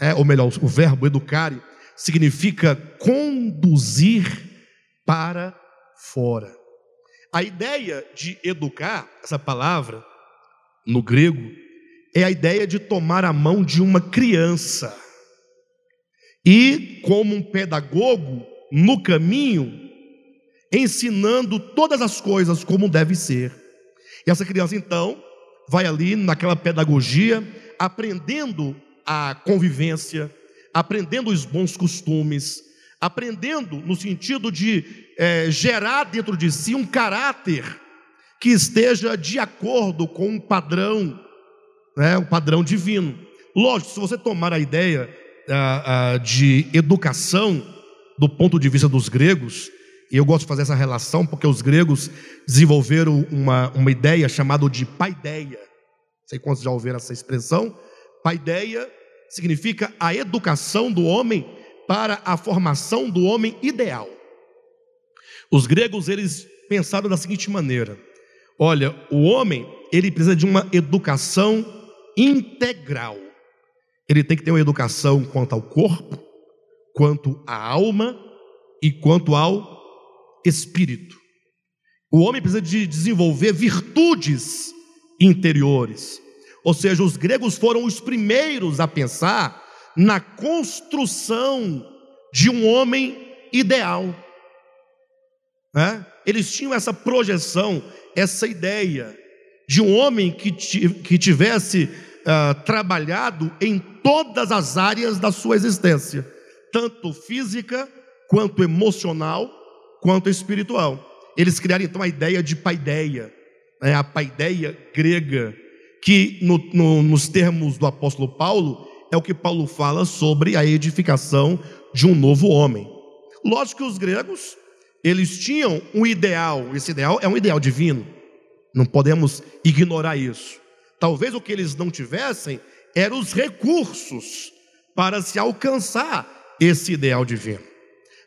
é, ou melhor, o verbo educare significa conduzir para fora. A ideia de educar, essa palavra, no grego, é a ideia de tomar a mão de uma criança e como um pedagogo no caminho, ensinando todas as coisas como deve ser. E essa criança então vai ali naquela pedagogia, aprendendo a convivência, aprendendo os bons costumes, aprendendo no sentido de é, gerar dentro de si um caráter que esteja de acordo com um padrão, né, um padrão divino. Lógico, se você tomar a ideia ah, ah, de educação do ponto de vista dos gregos, e eu gosto de fazer essa relação porque os gregos desenvolveram uma, uma ideia chamada de paideia. Não sei quantos já ouviram essa expressão. Paideia significa a educação do homem para a formação do homem ideal. Os gregos eles pensaram da seguinte maneira: olha, o homem ele precisa de uma educação integral. Ele tem que ter uma educação quanto ao corpo, quanto à alma e quanto ao espírito. O homem precisa de desenvolver virtudes interiores. Ou seja, os gregos foram os primeiros a pensar na construção de um homem ideal. Né? Eles tinham essa projeção, essa ideia de um homem que, que tivesse uh, trabalhado em todas as áreas da sua existência, tanto física, quanto emocional, quanto espiritual. Eles criaram então a ideia de paideia, né? a paideia grega, que no, no, nos termos do apóstolo Paulo, é o que Paulo fala sobre a edificação de um novo homem. Lógico que os gregos, eles tinham um ideal, esse ideal é um ideal divino, não podemos ignorar isso. Talvez o que eles não tivessem eram os recursos para se alcançar esse ideal divino.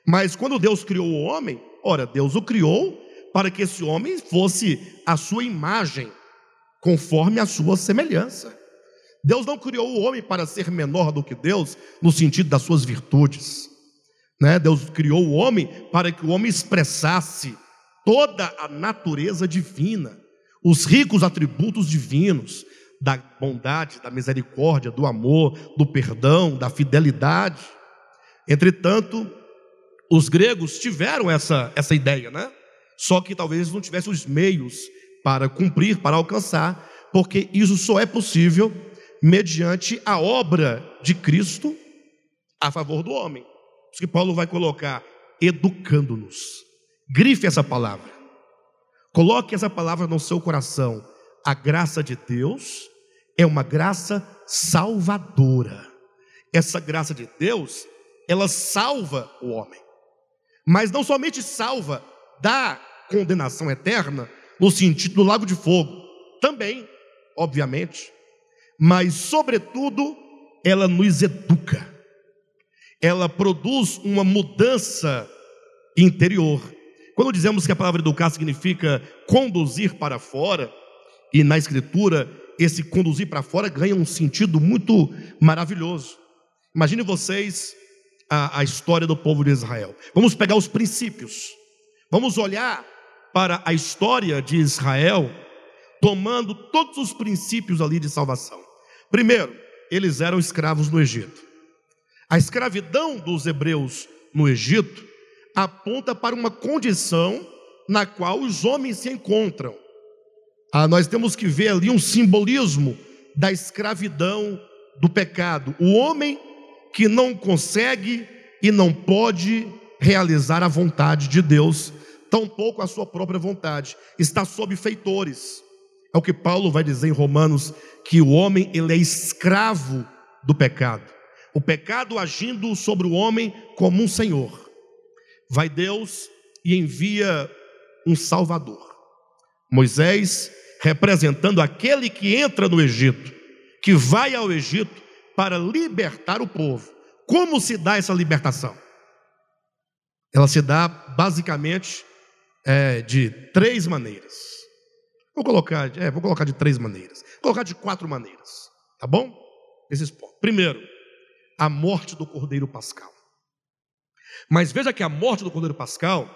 Mas quando Deus criou o homem, ora, Deus o criou para que esse homem fosse a sua imagem, conforme a sua semelhança. Deus não criou o homem para ser menor do que Deus, no sentido das suas virtudes. Né? Deus criou o homem para que o homem expressasse toda a natureza divina, os ricos atributos divinos, da bondade, da misericórdia, do amor, do perdão, da fidelidade. Entretanto, os gregos tiveram essa, essa ideia, né? Só que talvez não tivessem os meios para cumprir, para alcançar, porque isso só é possível mediante a obra de Cristo a favor do homem. Isso que Paulo vai colocar, educando-nos. Grife essa palavra. Coloque essa palavra no seu coração. A graça de Deus é uma graça salvadora. Essa graça de Deus, ela salva o homem. Mas não somente salva da condenação eterna, no sentido do lago de fogo, também, obviamente, mas, sobretudo, ela nos educa, ela produz uma mudança interior. Quando dizemos que a palavra educar significa conduzir para fora, e na Escritura esse conduzir para fora ganha um sentido muito maravilhoso. Imagine vocês a, a história do povo de Israel. Vamos pegar os princípios, vamos olhar para a história de Israel, tomando todos os princípios ali de salvação. Primeiro, eles eram escravos no Egito. A escravidão dos hebreus no Egito aponta para uma condição na qual os homens se encontram. Ah, nós temos que ver ali um simbolismo da escravidão do pecado. O homem que não consegue e não pode realizar a vontade de Deus tampouco a sua própria vontade, está sob feitores. É o que Paulo vai dizer em Romanos, que o homem ele é escravo do pecado. O pecado agindo sobre o homem como um senhor. Vai Deus e envia um salvador. Moisés representando aquele que entra no Egito, que vai ao Egito para libertar o povo. Como se dá essa libertação? Ela se dá basicamente é, de três maneiras. Vou colocar, é, vou colocar de três maneiras. Vou colocar de quatro maneiras, tá bom? Esses pontos. Primeiro, a morte do Cordeiro Pascal. Mas veja que a morte do Cordeiro Pascal,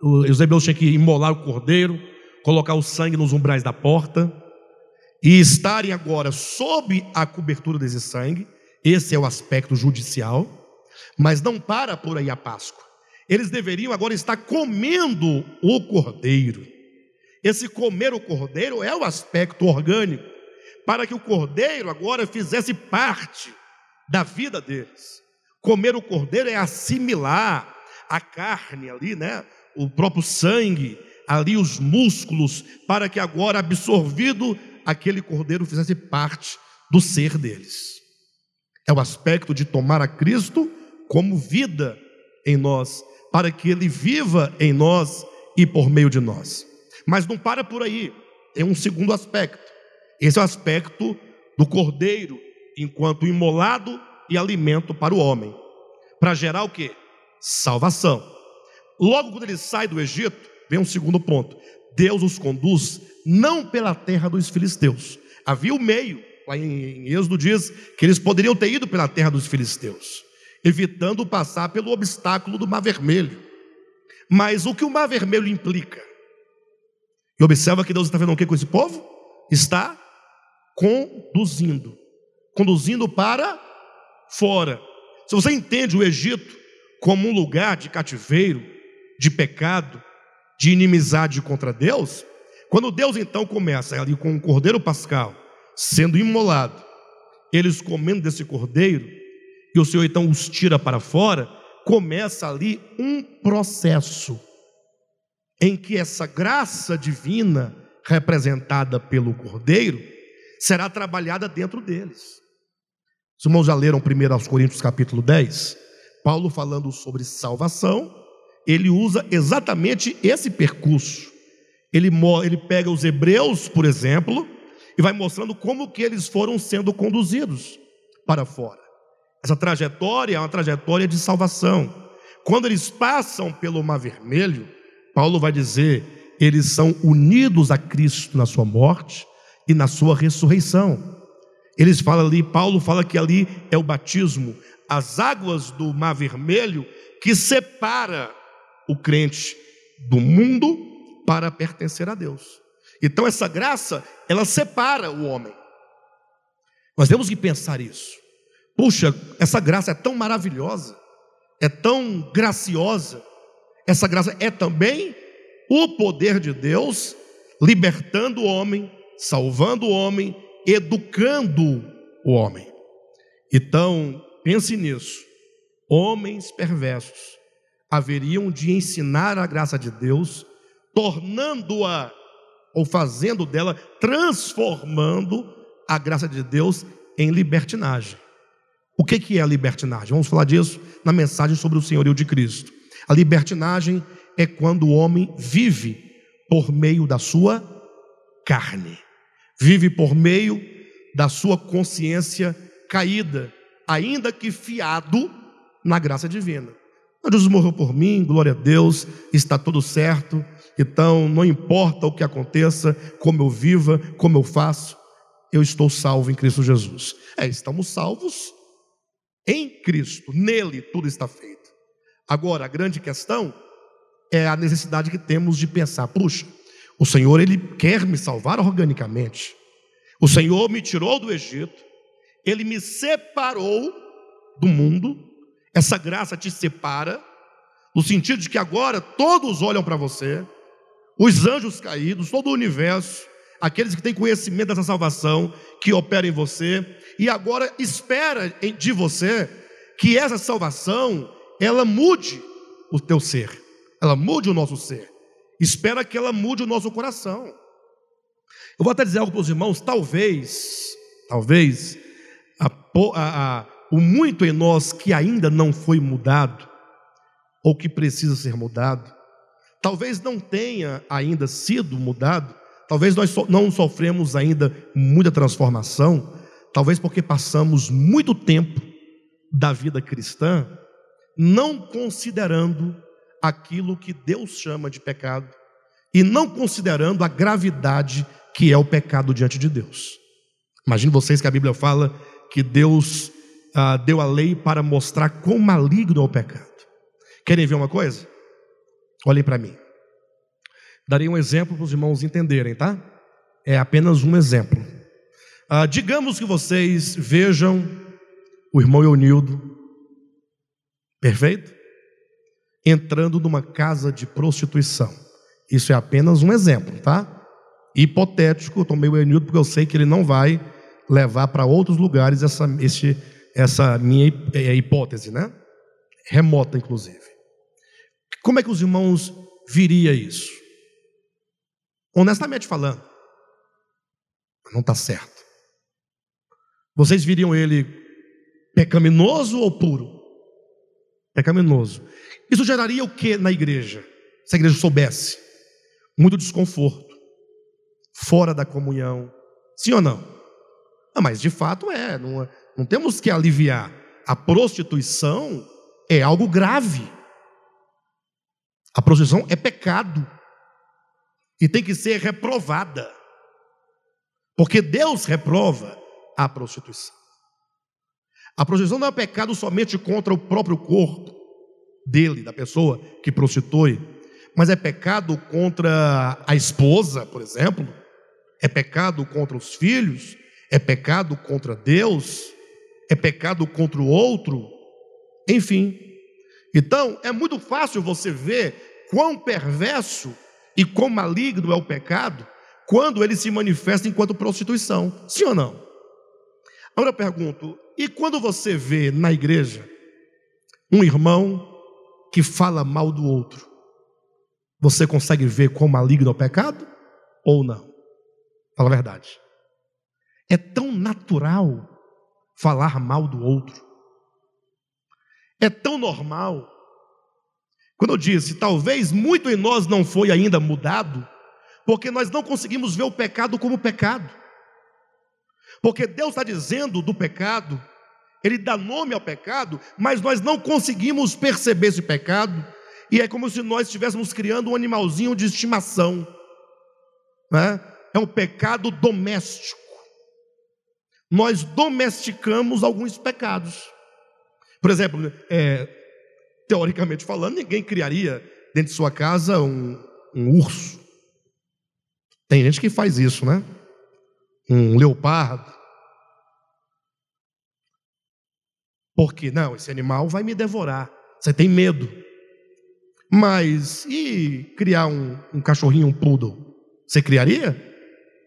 os hebreus tinham que imolar o cordeiro, colocar o sangue nos umbrais da porta e estarem agora sob a cobertura desse sangue. Esse é o aspecto judicial. Mas não para por aí a Páscoa eles deveriam agora estar comendo o cordeiro. Esse comer o cordeiro é o aspecto orgânico, para que o cordeiro agora fizesse parte da vida deles. Comer o cordeiro é assimilar a carne ali, né? O próprio sangue, ali os músculos, para que agora, absorvido, aquele cordeiro fizesse parte do ser deles. É o aspecto de tomar a Cristo como vida em nós, para que ele viva em nós e por meio de nós. Mas não para por aí, tem um segundo aspecto. Esse é o aspecto do cordeiro, enquanto imolado e alimento para o homem, para gerar o que? Salvação. Logo quando ele sai do Egito, vem um segundo ponto. Deus os conduz não pela terra dos filisteus. Havia o meio, lá em, Êxodo diz que eles poderiam ter ido pela terra dos filisteus, evitando passar pelo obstáculo do Mar Vermelho. Mas o que o Mar Vermelho implica? E observa que Deus está vendo o que com esse povo? Está conduzindo conduzindo para fora. Se você entende o Egito como um lugar de cativeiro, de pecado, de inimizade contra Deus, quando Deus então começa ali com o cordeiro pascal sendo imolado, eles comendo desse cordeiro, e o Senhor então os tira para fora, começa ali um processo em que essa graça divina representada pelo cordeiro será trabalhada dentro deles. Os irmãos já leram 1 Coríntios capítulo 10? Paulo falando sobre salvação, ele usa exatamente esse percurso. Ele, ele pega os hebreus, por exemplo, e vai mostrando como que eles foram sendo conduzidos para fora. Essa trajetória é uma trajetória de salvação. Quando eles passam pelo Mar Vermelho, Paulo vai dizer, eles são unidos a Cristo na sua morte e na sua ressurreição. Eles falam ali, Paulo fala que ali é o batismo, as águas do Mar Vermelho que separa o crente do mundo para pertencer a Deus. Então essa graça, ela separa o homem. Nós temos que pensar isso. Puxa, essa graça é tão maravilhosa, é tão graciosa. Essa graça é também o poder de Deus libertando o homem, salvando o homem educando o homem. Então, pense nisso. Homens perversos haveriam de ensinar a graça de Deus, tornando-a ou fazendo dela, transformando a graça de Deus em libertinagem. O que é a libertinagem? Vamos falar disso na mensagem sobre o senhorio de Cristo. A libertinagem é quando o homem vive por meio da sua carne vive por meio da sua consciência caída, ainda que fiado na graça divina. Jesus morreu por mim, glória a Deus, está tudo certo, então não importa o que aconteça, como eu viva, como eu faço, eu estou salvo em Cristo Jesus. É, estamos salvos em Cristo, nele tudo está feito. Agora, a grande questão é a necessidade que temos de pensar: puxa, o Senhor, Ele quer me salvar organicamente. O Senhor me tirou do Egito, Ele me separou do mundo. Essa graça te separa, no sentido de que agora todos olham para você, os anjos caídos, todo o universo, aqueles que têm conhecimento dessa salvação, que opera em você, e agora espera de você que essa salvação ela mude o teu ser, ela mude o nosso ser espera que ela mude o nosso coração. Eu vou até dizer algo para os irmãos, talvez, talvez, a, a, a, o muito em nós que ainda não foi mudado, ou que precisa ser mudado, talvez não tenha ainda sido mudado, talvez nós so, não sofremos ainda muita transformação, talvez porque passamos muito tempo da vida cristã não considerando aquilo que Deus chama de pecado e não considerando a gravidade que é o pecado diante de Deus. Imagine vocês que a Bíblia fala que Deus ah, deu a lei para mostrar quão maligno é o pecado. Querem ver uma coisa? Olhem para mim. Darei um exemplo para os irmãos entenderem, tá? É apenas um exemplo. Ah, digamos que vocês vejam o irmão Eunildo, perfeito? Entrando numa casa de prostituição. Isso é apenas um exemplo, tá? Hipotético, tomei o Enildo porque eu sei que ele não vai levar para outros lugares essa, esse, essa minha é, hipótese, né? Remota, inclusive. Como é que os irmãos viria isso? Honestamente falando, não está certo. Vocês viriam ele pecaminoso ou puro? Pecaminoso. Isso geraria o que na igreja? Se a igreja soubesse? Muito desconforto, fora da comunhão. Sim ou não? Ah, mas de fato é, não, não temos que aliviar. A prostituição é algo grave. A prostituição é pecado e tem que ser reprovada, porque Deus reprova a prostituição. A prostituição não é pecado somente contra o próprio corpo dele, da pessoa que prostitui, mas é pecado contra a esposa, por exemplo, é pecado contra os filhos, é pecado contra Deus, é pecado contra o outro, enfim. Então, é muito fácil você ver quão perverso e quão maligno é o pecado quando ele se manifesta enquanto prostituição. Sim ou não? Agora eu pergunto: e quando você vê na igreja um irmão que fala mal do outro, você consegue ver quão maligno é o pecado? Ou não? Fala a verdade. É tão natural falar mal do outro. É tão normal. Quando eu disse, talvez muito em nós não foi ainda mudado, porque nós não conseguimos ver o pecado como pecado. Porque Deus está dizendo do pecado, Ele dá nome ao pecado, mas nós não conseguimos perceber esse pecado, e é como se nós estivéssemos criando um animalzinho de estimação. Né? É um pecado doméstico. Nós domesticamos alguns pecados. Por exemplo, é, teoricamente falando, ninguém criaria dentro de sua casa um, um urso. Tem gente que faz isso, né? Um leopardo. Porque, não, esse animal vai me devorar. Você tem medo. Mas e criar um, um cachorrinho, um poodle? Você criaria?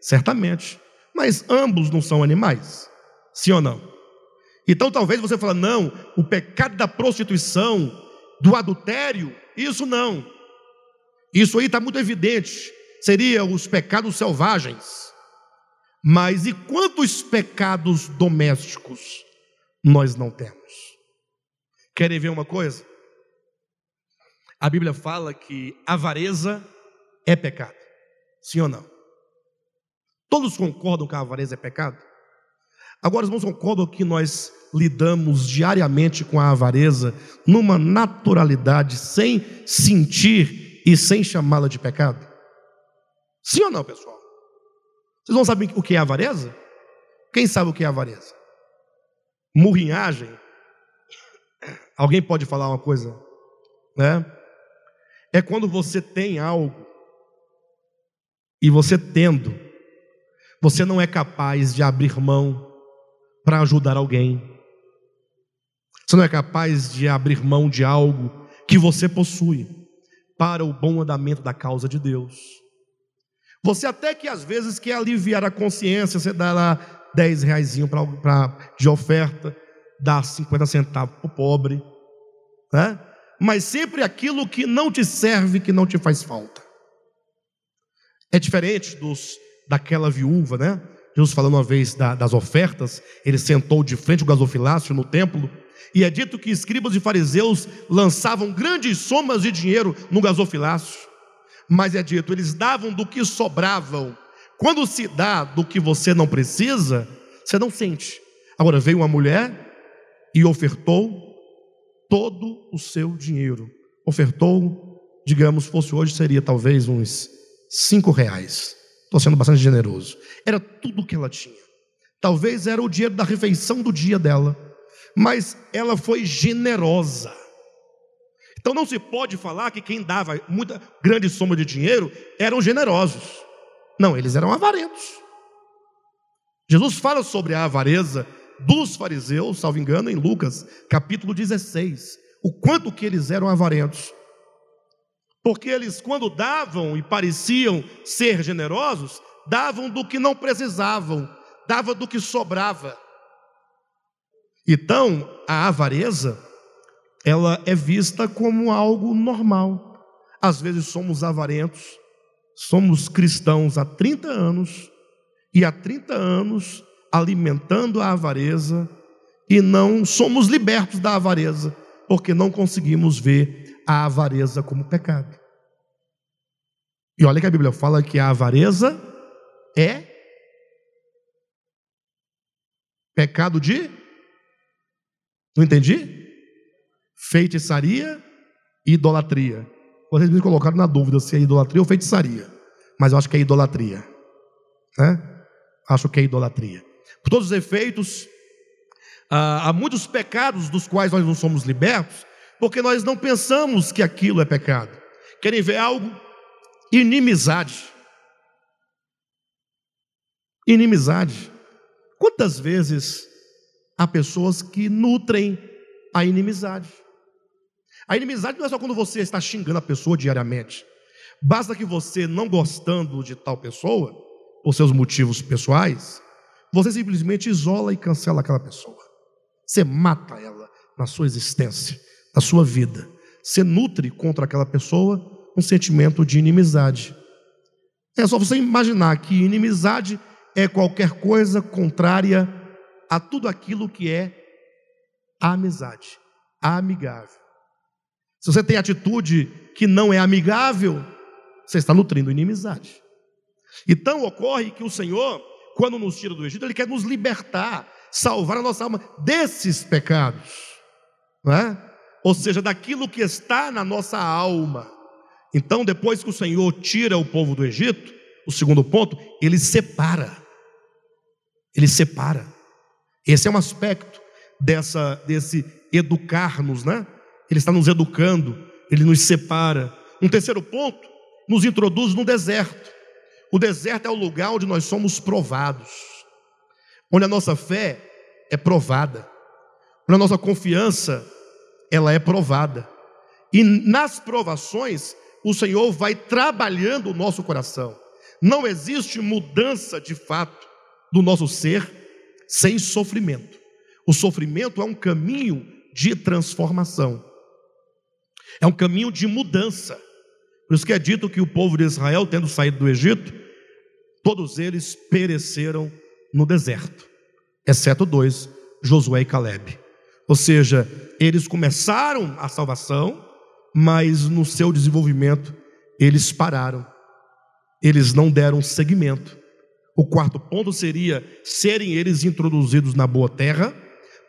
Certamente. Mas ambos não são animais. Sim ou não? Então talvez você fale, não, o pecado da prostituição, do adultério, isso não. Isso aí está muito evidente. Seria os pecados selvagens. Mas e quantos pecados domésticos nós não temos? Querem ver uma coisa? A Bíblia fala que avareza é pecado. Sim ou não? Todos concordam que a avareza é pecado? Agora os irmãos concordam que nós lidamos diariamente com a avareza numa naturalidade, sem sentir e sem chamá-la de pecado? Sim ou não, pessoal? Vocês não sabem o que é avareza? Quem sabe o que é avareza? Murrinhagem. Alguém pode falar uma coisa, né? É quando você tem algo e você tendo, você não é capaz de abrir mão para ajudar alguém. Você não é capaz de abrir mão de algo que você possui para o bom andamento da causa de Deus. Você até que às vezes quer aliviar a consciência, você dá lá 10 reais de oferta, dá 50 centavos para o pobre, né? mas sempre aquilo que não te serve, que não te faz falta. É diferente dos daquela viúva, né? Jesus falando uma vez da, das ofertas, ele sentou de frente ao gasofilácio no templo, e é dito que escribas e fariseus lançavam grandes somas de dinheiro no gasofilácio mas é dito, eles davam do que sobravam. Quando se dá do que você não precisa, você não sente. Agora veio uma mulher e ofertou todo o seu dinheiro. Ofertou, digamos, fosse hoje, seria talvez uns cinco reais. Estou sendo bastante generoso. Era tudo que ela tinha. Talvez era o dinheiro da refeição do dia dela. Mas ela foi generosa. Então não se pode falar que quem dava muita grande soma de dinheiro eram generosos. Não, eles eram avarentos. Jesus fala sobre a avareza dos fariseus, salvo engano, em Lucas, capítulo 16. O quanto que eles eram avarentos. Porque eles, quando davam e pareciam ser generosos, davam do que não precisavam, davam do que sobrava. Então, a avareza ela é vista como algo normal. Às vezes somos avarentos, somos cristãos há 30 anos e há 30 anos alimentando a avareza e não somos libertos da avareza, porque não conseguimos ver a avareza como pecado. E olha que a Bíblia fala que a avareza é pecado de não entendi? Feitiçaria e idolatria. Vocês me colocaram na dúvida se é idolatria ou feitiçaria. Mas eu acho que é idolatria. Né? Acho que é idolatria. Por todos os efeitos, há muitos pecados dos quais nós não somos libertos, porque nós não pensamos que aquilo é pecado. Querem ver algo? Inimizade. Inimizade. Quantas vezes há pessoas que nutrem a inimizade? A inimizade não é só quando você está xingando a pessoa diariamente. Basta que você, não gostando de tal pessoa, por seus motivos pessoais, você simplesmente isola e cancela aquela pessoa. Você mata ela na sua existência, na sua vida. Você nutre contra aquela pessoa um sentimento de inimizade. É só você imaginar que inimizade é qualquer coisa contrária a tudo aquilo que é amizade, amigável. Se você tem atitude que não é amigável, você está nutrindo inimizade. Então ocorre que o Senhor, quando nos tira do Egito, Ele quer nos libertar, salvar a nossa alma desses pecados, é? ou seja, daquilo que está na nossa alma. Então, depois que o Senhor tira o povo do Egito, o segundo ponto, Ele separa. Ele separa. Esse é um aspecto dessa, desse educar-nos, né? Ele está nos educando, ele nos separa. Um terceiro ponto, nos introduz no deserto. O deserto é o lugar onde nós somos provados, onde a nossa fé é provada, onde a nossa confiança ela é provada. E nas provações, o Senhor vai trabalhando o nosso coração. Não existe mudança de fato do nosso ser sem sofrimento. O sofrimento é um caminho de transformação. É um caminho de mudança. Por isso que é dito que o povo de Israel, tendo saído do Egito, todos eles pereceram no deserto, exceto dois, Josué e Caleb. Ou seja, eles começaram a salvação, mas no seu desenvolvimento eles pararam. Eles não deram seguimento. O quarto ponto seria serem eles introduzidos na boa terra,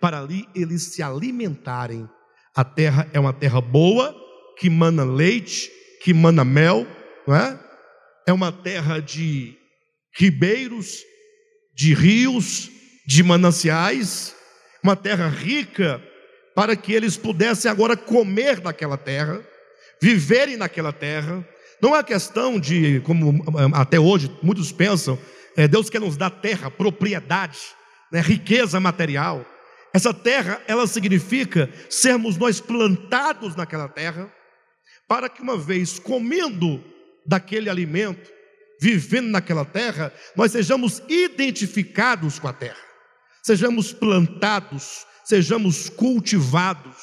para ali eles se alimentarem a terra é uma terra boa, que mana leite, que mana mel, não é? É uma terra de ribeiros, de rios, de mananciais, uma terra rica para que eles pudessem agora comer daquela terra, viverem naquela terra. Não é questão de, como até hoje muitos pensam, é, Deus quer nos dar terra, propriedade, né, riqueza material. Essa terra, ela significa sermos nós plantados naquela terra, para que uma vez comendo daquele alimento, vivendo naquela terra, nós sejamos identificados com a terra, sejamos plantados, sejamos cultivados,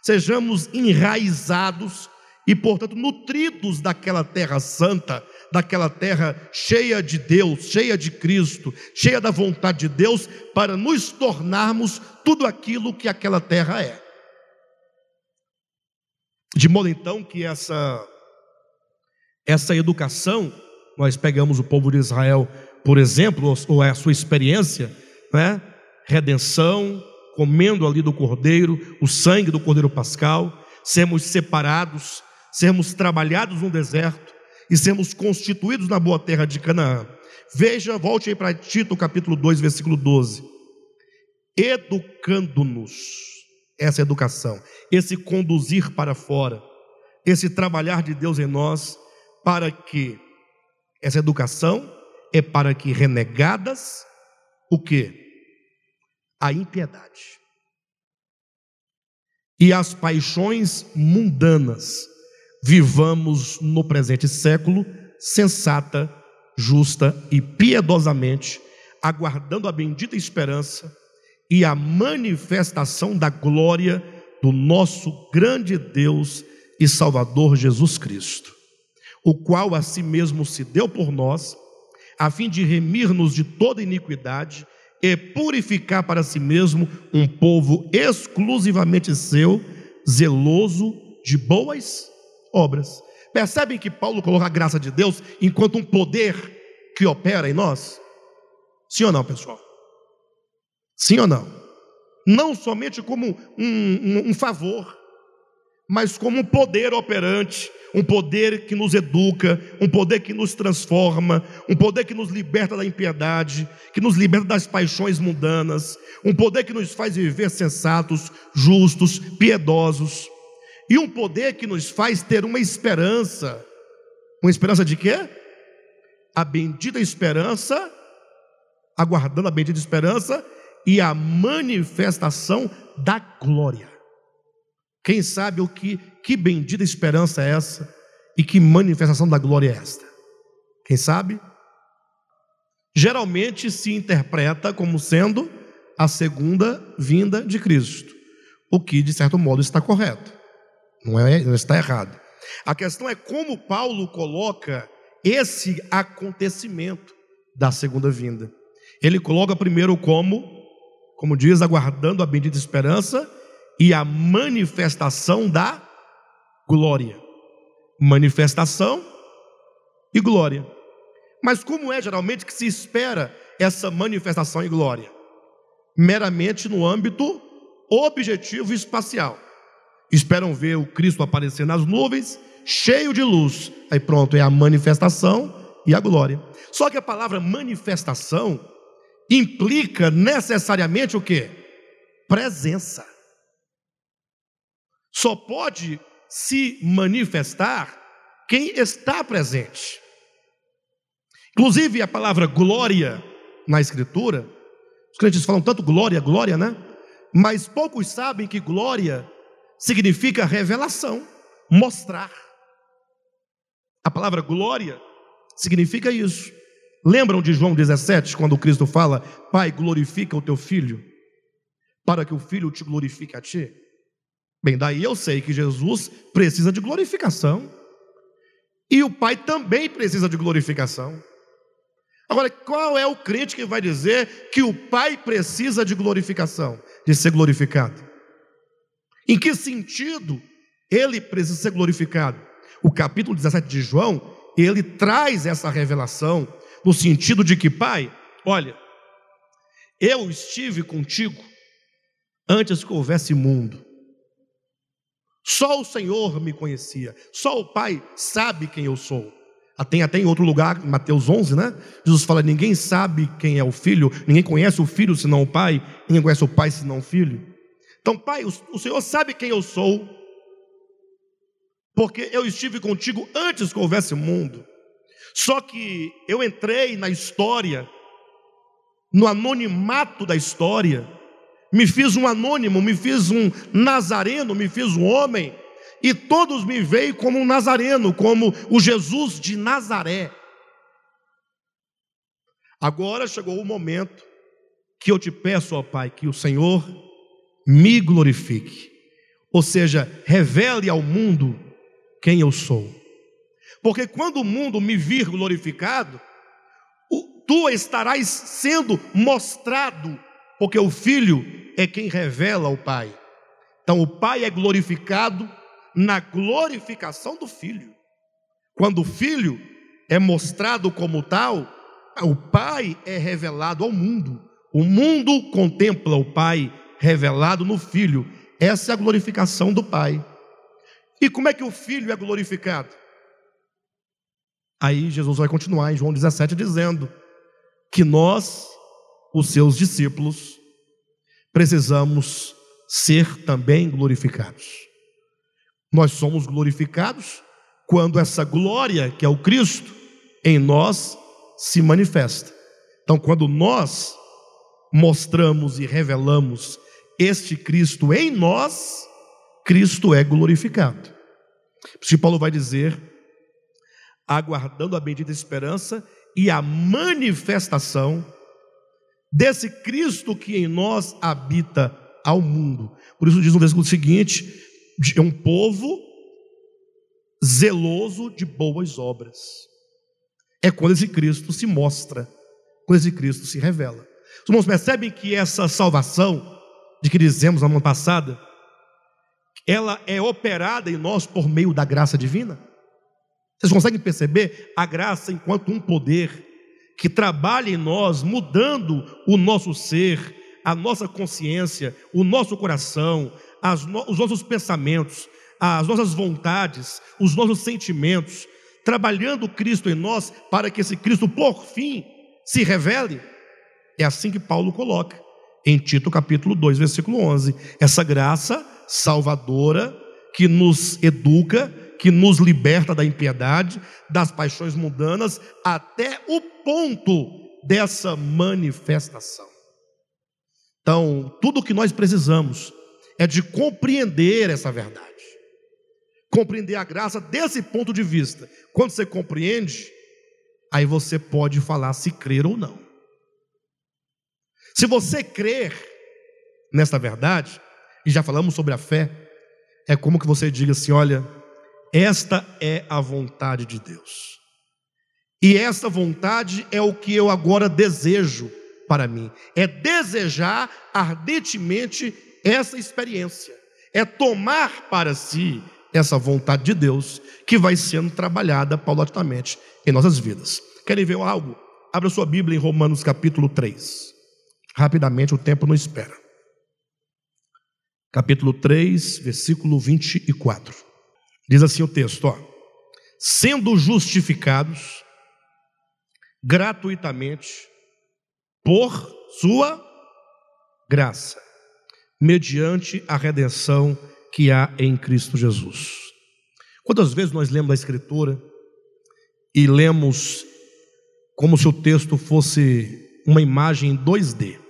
sejamos enraizados e, portanto, nutridos daquela terra santa, daquela terra cheia de Deus, cheia de Cristo, cheia da vontade de Deus, para nos tornarmos tudo aquilo que aquela terra é. De modo então que essa essa educação, nós pegamos o povo de Israel, por exemplo, ou a sua experiência, né? Redenção, comendo ali do cordeiro, o sangue do cordeiro pascal, sermos separados, sermos trabalhados no deserto, e sermos constituídos na boa terra de Canaã. Veja, volte aí para Tito capítulo 2, versículo 12. Educando-nos, essa educação, esse conduzir para fora, esse trabalhar de Deus em nós, para que essa educação é para que renegadas o que? A impiedade e as paixões mundanas vivamos no presente século sensata, justa e piedosamente, aguardando a bendita esperança e a manifestação da glória do nosso grande Deus e Salvador Jesus Cristo. o qual a si mesmo se deu por nós, a fim de remir-nos de toda iniquidade e purificar para si mesmo um povo exclusivamente seu, zeloso de boas obras. Percebem que Paulo coloca a graça de Deus enquanto um poder que opera em nós? Sim ou não, pessoal? Sim ou não? Não somente como um, um, um favor, mas como um poder operante, um poder que nos educa, um poder que nos transforma, um poder que nos liberta da impiedade, que nos liberta das paixões mundanas, um poder que nos faz viver sensatos, justos, piedosos, e um poder que nos faz ter uma esperança. Uma esperança de quê? A bendita esperança, aguardando a bendita esperança e a manifestação da glória. Quem sabe o que, que bendita esperança é essa e que manifestação da glória é esta? Quem sabe? Geralmente se interpreta como sendo a segunda vinda de Cristo, o que de certo modo está correto, não, é, não está errado. A questão é como Paulo coloca esse acontecimento da segunda vinda. Ele coloca primeiro como, como diz, aguardando a bendita esperança e a manifestação da glória. Manifestação e glória. Mas como é geralmente que se espera essa manifestação e glória? Meramente no âmbito objetivo espacial. Esperam ver o Cristo aparecer nas nuvens, cheio de luz. Aí pronto, é a manifestação e a glória. Só que a palavra manifestação implica necessariamente o que? Presença só pode se manifestar quem está presente. Inclusive a palavra glória na Escritura, os crentes falam tanto glória, glória, né? Mas poucos sabem que glória significa revelação, mostrar. A palavra glória significa isso. Lembram de João 17, quando Cristo fala: Pai, glorifica o teu filho, para que o filho te glorifique a ti? Bem, daí eu sei que Jesus precisa de glorificação. E o Pai também precisa de glorificação. Agora, qual é o crente que vai dizer que o Pai precisa de glorificação, de ser glorificado? Em que sentido ele precisa ser glorificado? O capítulo 17 de João, ele traz essa revelação no sentido de que, Pai, olha, eu estive contigo antes que houvesse mundo. Só o Senhor me conhecia, só o Pai sabe quem eu sou. Ah, tem até em outro lugar, Mateus 11, né? Jesus fala: Ninguém sabe quem é o filho, ninguém conhece o filho senão o Pai, ninguém conhece o Pai senão o filho. Então, Pai, o Senhor sabe quem eu sou, porque eu estive contigo antes que houvesse mundo. Só que eu entrei na história, no anonimato da história, me fiz um anônimo, me fiz um nazareno, me fiz um homem, e todos me veem como um nazareno, como o Jesus de Nazaré. Agora chegou o momento que eu te peço, ó Pai, que o Senhor me glorifique, ou seja, revele ao mundo quem eu sou. Porque quando o mundo me vir glorificado, tu estarás sendo mostrado porque o filho é quem revela o pai. Então o pai é glorificado na glorificação do filho. Quando o filho é mostrado como tal, o pai é revelado ao mundo. O mundo contempla o pai revelado no filho. Essa é a glorificação do pai. E como é que o filho é glorificado? Aí Jesus vai continuar em João 17 dizendo que nós os seus discípulos, precisamos ser também glorificados. Nós somos glorificados quando essa glória, que é o Cristo, em nós se manifesta. Então, quando nós mostramos e revelamos este Cristo em nós, Cristo é glorificado. Por isso Paulo vai dizer, aguardando a bendita esperança e a manifestação desse Cristo que em nós habita ao mundo. Por isso diz no versículo seguinte: é um povo zeloso de boas obras. É quando esse Cristo se mostra, quando esse Cristo se revela. Os irmãos percebem que essa salvação, de que dizemos na semana passada, ela é operada em nós por meio da graça divina? Vocês conseguem perceber a graça enquanto um poder que trabalha em nós, mudando o nosso ser, a nossa consciência, o nosso coração, no, os nossos pensamentos, as nossas vontades, os nossos sentimentos, trabalhando Cristo em nós para que esse Cristo, por fim, se revele. É assim que Paulo coloca em Tito capítulo 2, versículo 11. Essa graça salvadora que nos educa, que nos liberta da impiedade, das paixões mundanas, até o ponto dessa manifestação. Então, tudo o que nós precisamos é de compreender essa verdade compreender a graça desse ponto de vista. Quando você compreende, aí você pode falar se crer ou não. Se você crer nesta verdade, e já falamos sobre a fé, é como que você diga assim: olha, esta é a vontade de Deus. E esta vontade é o que eu agora desejo para mim. É desejar ardentemente essa experiência. É tomar para si essa vontade de Deus que vai sendo trabalhada paulatinamente em nossas vidas. Querem ver algo? Abra sua Bíblia em Romanos capítulo 3. Rapidamente, o tempo não espera. Capítulo 3, versículo 24. Diz assim o texto, ó: Sendo justificados gratuitamente por sua graça, mediante a redenção que há em Cristo Jesus. Quantas vezes nós lemos a Escritura e lemos como se o texto fosse uma imagem em 2D,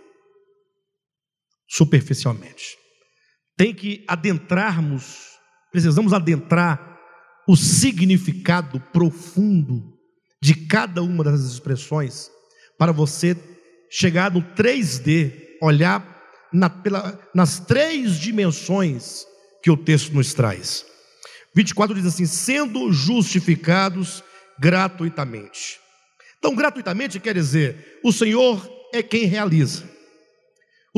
superficialmente. Tem que adentrarmos, precisamos adentrar o significado profundo de cada uma das expressões para você chegar no 3D, olhar na, pela, nas três dimensões que o texto nos traz. 24 diz assim: sendo justificados gratuitamente. Então, gratuitamente quer dizer, o Senhor é quem realiza.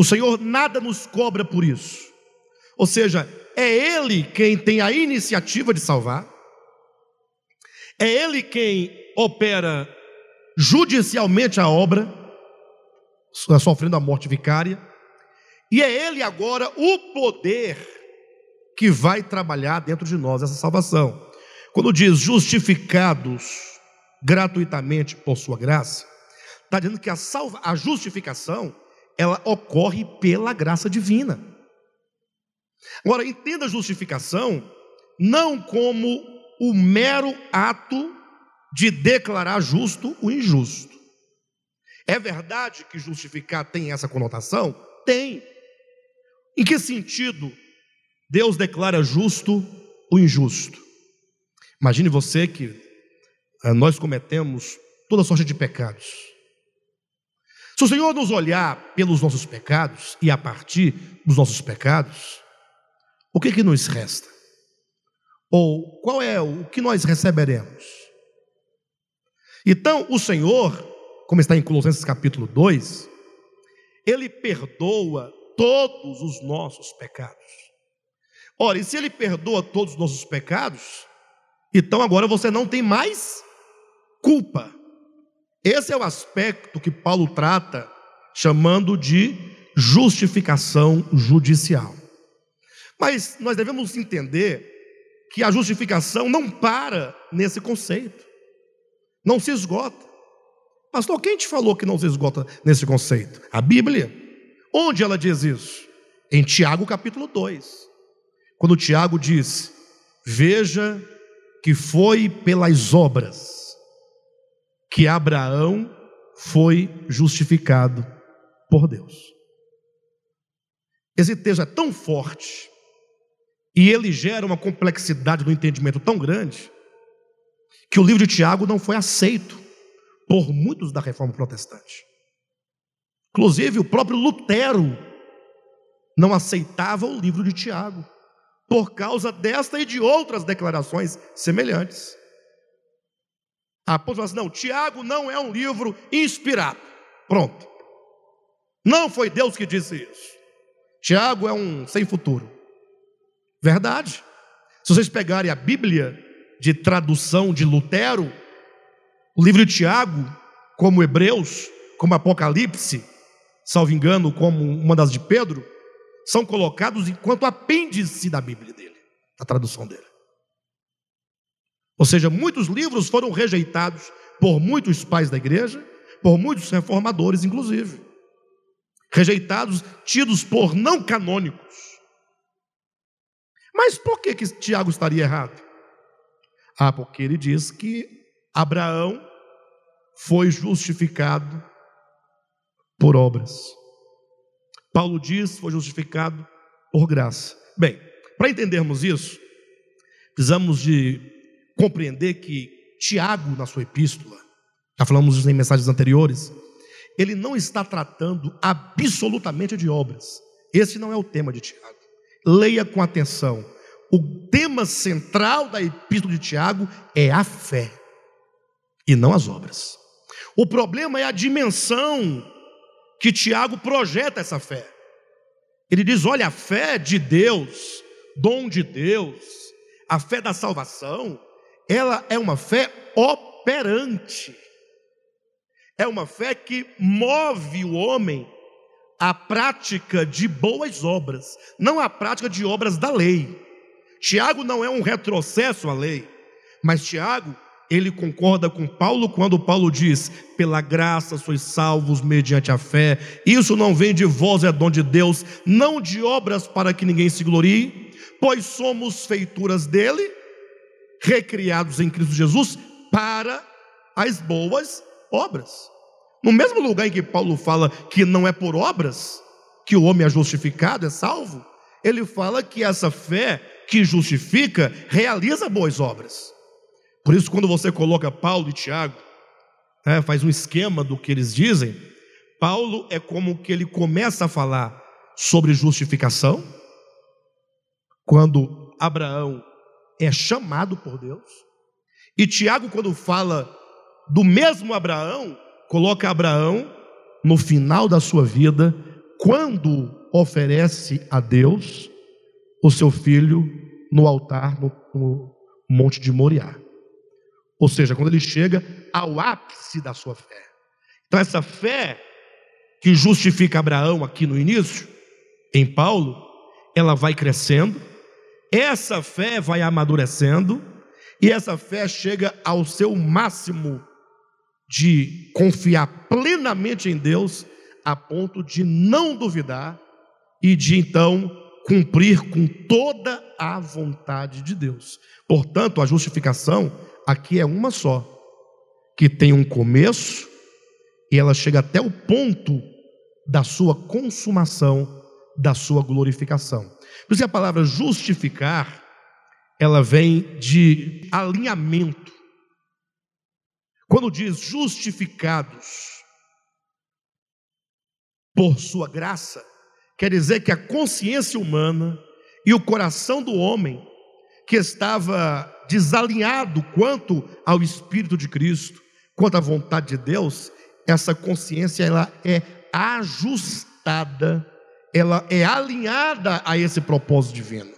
O Senhor nada nos cobra por isso. Ou seja, é Ele quem tem a iniciativa de salvar, é Ele quem opera judicialmente a obra, sofrendo a morte vicária, e é Ele agora o poder que vai trabalhar dentro de nós essa salvação. Quando diz justificados gratuitamente por sua graça, está dizendo que a, salva, a justificação ela ocorre pela graça divina. Agora, entenda a justificação não como o mero ato de declarar justo o injusto. É verdade que justificar tem essa conotação? Tem. Em que sentido Deus declara justo o injusto. Imagine você que eh, nós cometemos toda sorte de pecados. Se o Senhor nos olhar pelos nossos pecados e a partir dos nossos pecados, o que que nos resta? Ou qual é o que nós receberemos? Então, o Senhor, como está em Colossenses capítulo 2, ele perdoa todos os nossos pecados. Ora, e se ele perdoa todos os nossos pecados, então agora você não tem mais culpa. Esse é o aspecto que Paulo trata, chamando de justificação judicial. Mas nós devemos entender que a justificação não para nesse conceito, não se esgota. Pastor, quem te falou que não se esgota nesse conceito? A Bíblia. Onde ela diz isso? Em Tiago capítulo 2. Quando Tiago diz: Veja que foi pelas obras que Abraão foi justificado por Deus. Esse texto é tão forte e ele gera uma complexidade do entendimento tão grande que o livro de Tiago não foi aceito por muitos da reforma protestante. Inclusive, o próprio Lutero não aceitava o livro de Tiago por causa desta e de outras declarações semelhantes. A apóstolo assim, não, Tiago não é um livro inspirado. Pronto. Não foi Deus que disse isso. Tiago é um sem futuro. Verdade. Se vocês pegarem a Bíblia de tradução de Lutero, o livro de Tiago, como Hebreus, como Apocalipse, salvo engano, como uma das de Pedro, são colocados enquanto apêndice da Bíblia dele, da tradução dele. Ou seja, muitos livros foram rejeitados por muitos pais da igreja, por muitos reformadores, inclusive. Rejeitados, tidos por não canônicos. Mas por que, que Tiago estaria errado? Ah, porque ele diz que Abraão foi justificado por obras. Paulo diz foi justificado por graça. Bem, para entendermos isso, precisamos de compreender que Tiago, na sua epístola, já falamos em mensagens anteriores, ele não está tratando absolutamente de obras. Esse não é o tema de Tiago. Leia com atenção. O tema central da epístola de Tiago é a fé e não as obras. O problema é a dimensão que Tiago projeta essa fé. Ele diz: olha, a fé de Deus, dom de Deus, a fé da salvação, ela é uma fé operante, é uma fé que move o homem à prática de boas obras, não à prática de obras da lei. Tiago não é um retrocesso à lei, mas Tiago ele concorda com Paulo quando Paulo diz: pela graça sois salvos mediante a fé. Isso não vem de vós, é dom de Deus, não de obras para que ninguém se glorie, pois somos feituras dele, recriados em Cristo Jesus para as boas obras. No mesmo lugar em que Paulo fala que não é por obras que o homem é justificado, é salvo, ele fala que essa fé que justifica realiza boas obras. Por isso, quando você coloca Paulo e Tiago, é, faz um esquema do que eles dizem, Paulo é como que ele começa a falar sobre justificação, quando Abraão é chamado por Deus, e Tiago, quando fala do mesmo Abraão, coloca Abraão no final da sua vida, quando oferece a Deus o seu filho no altar no, no Monte de Moriá. Ou seja, quando ele chega ao ápice da sua fé. Então, essa fé que justifica Abraão aqui no início, em Paulo, ela vai crescendo, essa fé vai amadurecendo, e essa fé chega ao seu máximo de confiar plenamente em Deus, a ponto de não duvidar e de então cumprir com toda a vontade de Deus. Portanto, a justificação aqui é uma só, que tem um começo e ela chega até o ponto da sua consumação, da sua glorificação. Por isso a palavra justificar, ela vem de alinhamento. Quando diz justificados por sua graça, quer dizer que a consciência humana e o coração do homem que estava desalinhado quanto ao Espírito de Cristo, quanto à vontade de Deus, essa consciência ela é ajustada, ela é alinhada a esse propósito divino.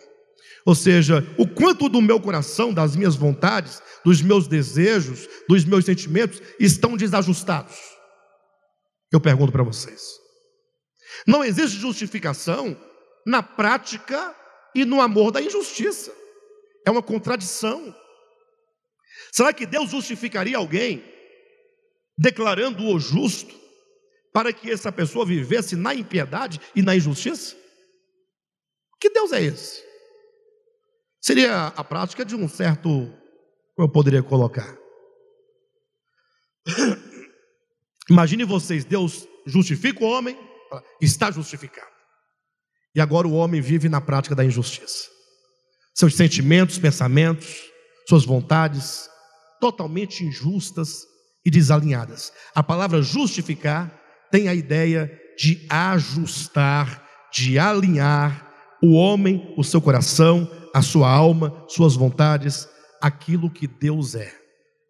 Ou seja, o quanto do meu coração, das minhas vontades, dos meus desejos, dos meus sentimentos estão desajustados. Eu pergunto para vocês. Não existe justificação na prática e no amor da injustiça. É uma contradição. Será que Deus justificaria alguém declarando-o justo para que essa pessoa vivesse na impiedade e na injustiça? Que Deus é esse? Seria a prática de um certo, como eu poderia colocar? Imagine vocês, Deus justifica o homem, está justificado. E agora o homem vive na prática da injustiça seus sentimentos, pensamentos, suas vontades, totalmente injustas e desalinhadas. A palavra justificar tem a ideia de ajustar, de alinhar o homem, o seu coração, a sua alma, suas vontades, aquilo que Deus é,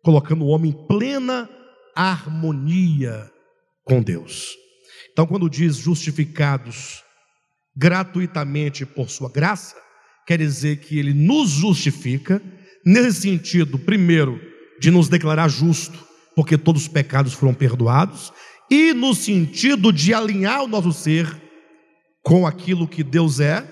colocando o homem em plena harmonia com Deus. Então, quando diz justificados gratuitamente por sua graça, quer dizer que ele nos justifica, nesse sentido, primeiro, de nos declarar justo, porque todos os pecados foram perdoados, e no sentido de alinhar o nosso ser com aquilo que Deus é,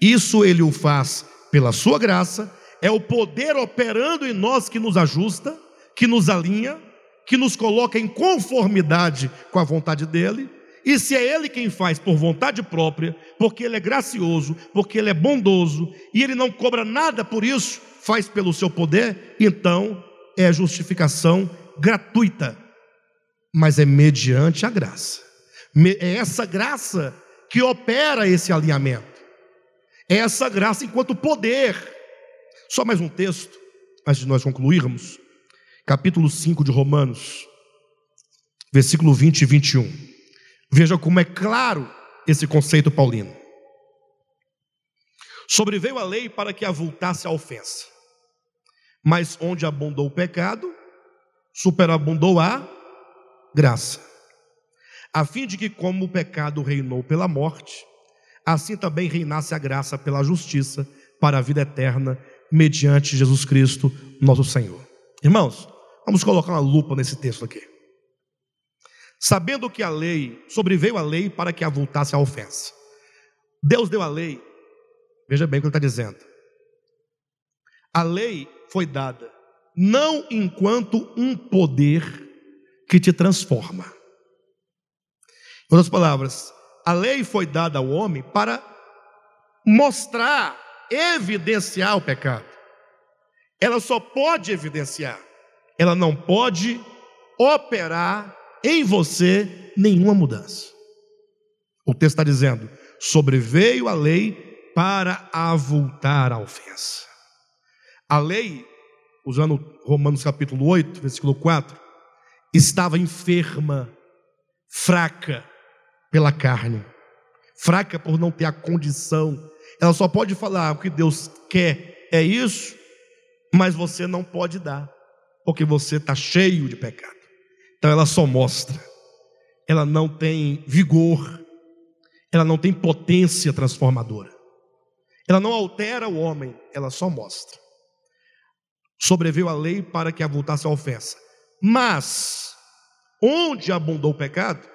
isso ele o faz pela sua graça, é o poder operando em nós que nos ajusta, que nos alinha, que nos coloca em conformidade com a vontade dele. E se é ele quem faz por vontade própria, porque ele é gracioso, porque ele é bondoso e ele não cobra nada por isso, faz pelo seu poder, então é justificação gratuita, mas é mediante a graça. É essa graça que opera esse alinhamento. É essa graça enquanto poder. Só mais um texto, antes de nós concluirmos. Capítulo 5 de Romanos, versículo 20 e 21. Veja como é claro esse conceito paulino. Sobreveio a lei para que avultasse a ofensa, mas onde abundou o pecado, superabundou a graça a fim de que, como o pecado reinou pela morte, assim também reinasse a graça pela justiça para a vida eterna, mediante Jesus Cristo, nosso Senhor. Irmãos, vamos colocar uma lupa nesse texto aqui. Sabendo que a lei, sobreveio a lei para que avultasse a ofensa. Deus deu a lei, veja bem o que ele está dizendo. A lei foi dada não enquanto um poder que te transforma em outras palavras, a lei foi dada ao homem para mostrar, evidenciar o pecado. Ela só pode evidenciar, ela não pode operar em você nenhuma mudança. O texto está dizendo: sobreveio a lei para avultar a ofensa. A lei, usando Romanos capítulo 8, versículo 4, estava enferma, fraca, pela carne, fraca por não ter a condição. Ela só pode falar o que Deus quer é isso, mas você não pode dar, porque você está cheio de pecado. Então ela só mostra, ela não tem vigor, ela não tem potência transformadora, ela não altera o homem, ela só mostra. Sobreveio a lei para que avultasse a ofensa, mas onde abundou o pecado,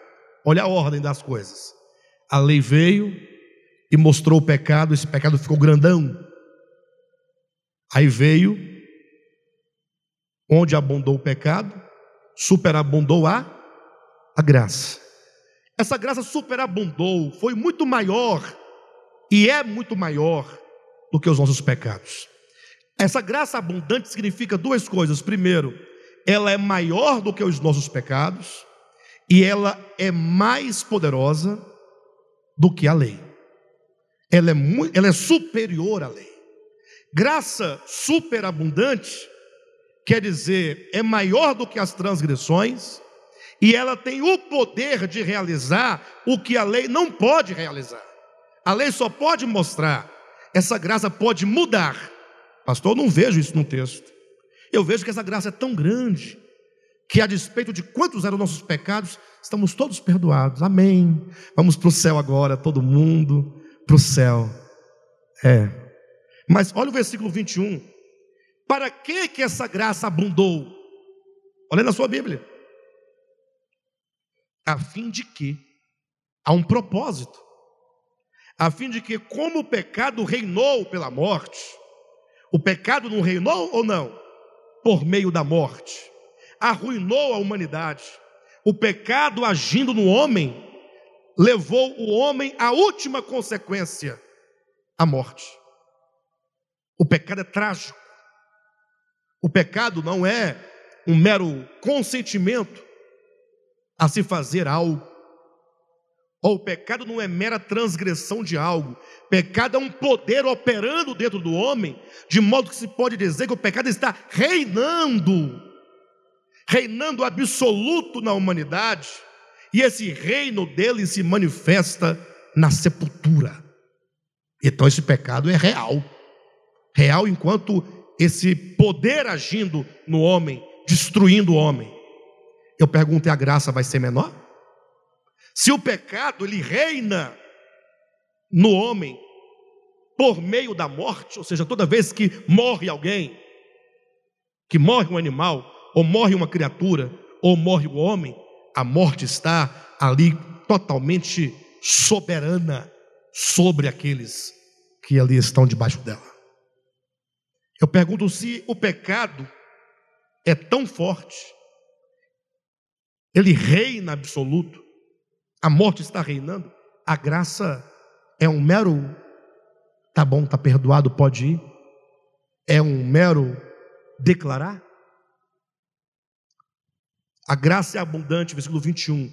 Olha a ordem das coisas. A lei veio e mostrou o pecado, esse pecado ficou grandão. Aí veio, onde abundou o pecado, superabundou a, a graça. Essa graça superabundou, foi muito maior e é muito maior do que os nossos pecados. Essa graça abundante significa duas coisas. Primeiro, ela é maior do que os nossos pecados e ela é mais poderosa do que a lei. Ela é, muito, ela é superior à lei. Graça superabundante quer dizer é maior do que as transgressões e ela tem o poder de realizar o que a lei não pode realizar. A lei só pode mostrar, essa graça pode mudar. Pastor, eu não vejo isso no texto. Eu vejo que essa graça é tão grande que a despeito de quantos eram nossos pecados, estamos todos perdoados. Amém. Vamos para o céu agora, todo mundo para o céu. É. Mas olha o versículo 21. Para que que essa graça abundou? Olha na sua Bíblia. A fim de que há um propósito. A fim de que como o pecado reinou pela morte, o pecado não reinou ou não? Por meio da morte arruinou a humanidade. O pecado agindo no homem levou o homem à última consequência, a morte. O pecado é trágico. O pecado não é um mero consentimento a se fazer algo. Ou o pecado não é mera transgressão de algo. Pecado é um poder operando dentro do homem, de modo que se pode dizer que o pecado está reinando reinando absoluto na humanidade, e esse reino dele se manifesta na sepultura. Então esse pecado é real. real enquanto esse poder agindo no homem, destruindo o homem. Eu pergunto: e a graça vai ser menor? Se o pecado ele reina no homem por meio da morte, ou seja, toda vez que morre alguém, que morre um animal, ou morre uma criatura, ou morre o homem, a morte está ali totalmente soberana sobre aqueles que ali estão debaixo dela. Eu pergunto se o pecado é tão forte, ele reina absoluto, a morte está reinando, a graça é um mero, tá bom, tá perdoado, pode ir, é um mero declarar. A graça é abundante, versículo 21,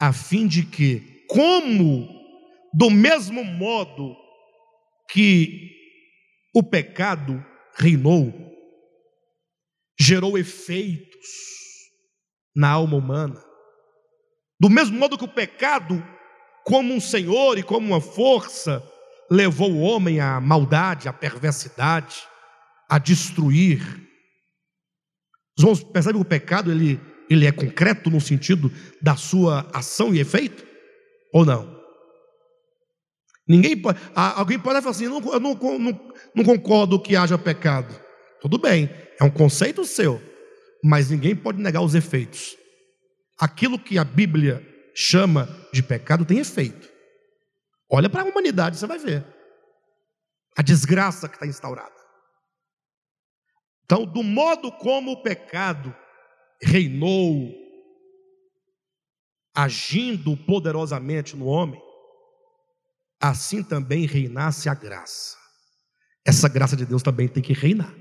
a fim de que, como do mesmo modo que o pecado reinou, gerou efeitos na alma humana. Do mesmo modo que o pecado, como um senhor e como uma força, levou o homem à maldade, à perversidade, a destruir. Os irmãos percebem que o pecado ele, ele é concreto no sentido da sua ação e efeito? Ou não? Ninguém pode, alguém pode falar assim, eu não, eu não, não, não concordo que haja pecado. Tudo bem, é um conceito seu, mas ninguém pode negar os efeitos. Aquilo que a Bíblia chama de pecado tem efeito. Olha para a humanidade, você vai ver a desgraça que está instaurada. Então, do modo como o pecado reinou, agindo poderosamente no homem, assim também reinasse a graça. Essa graça de Deus também tem que reinar.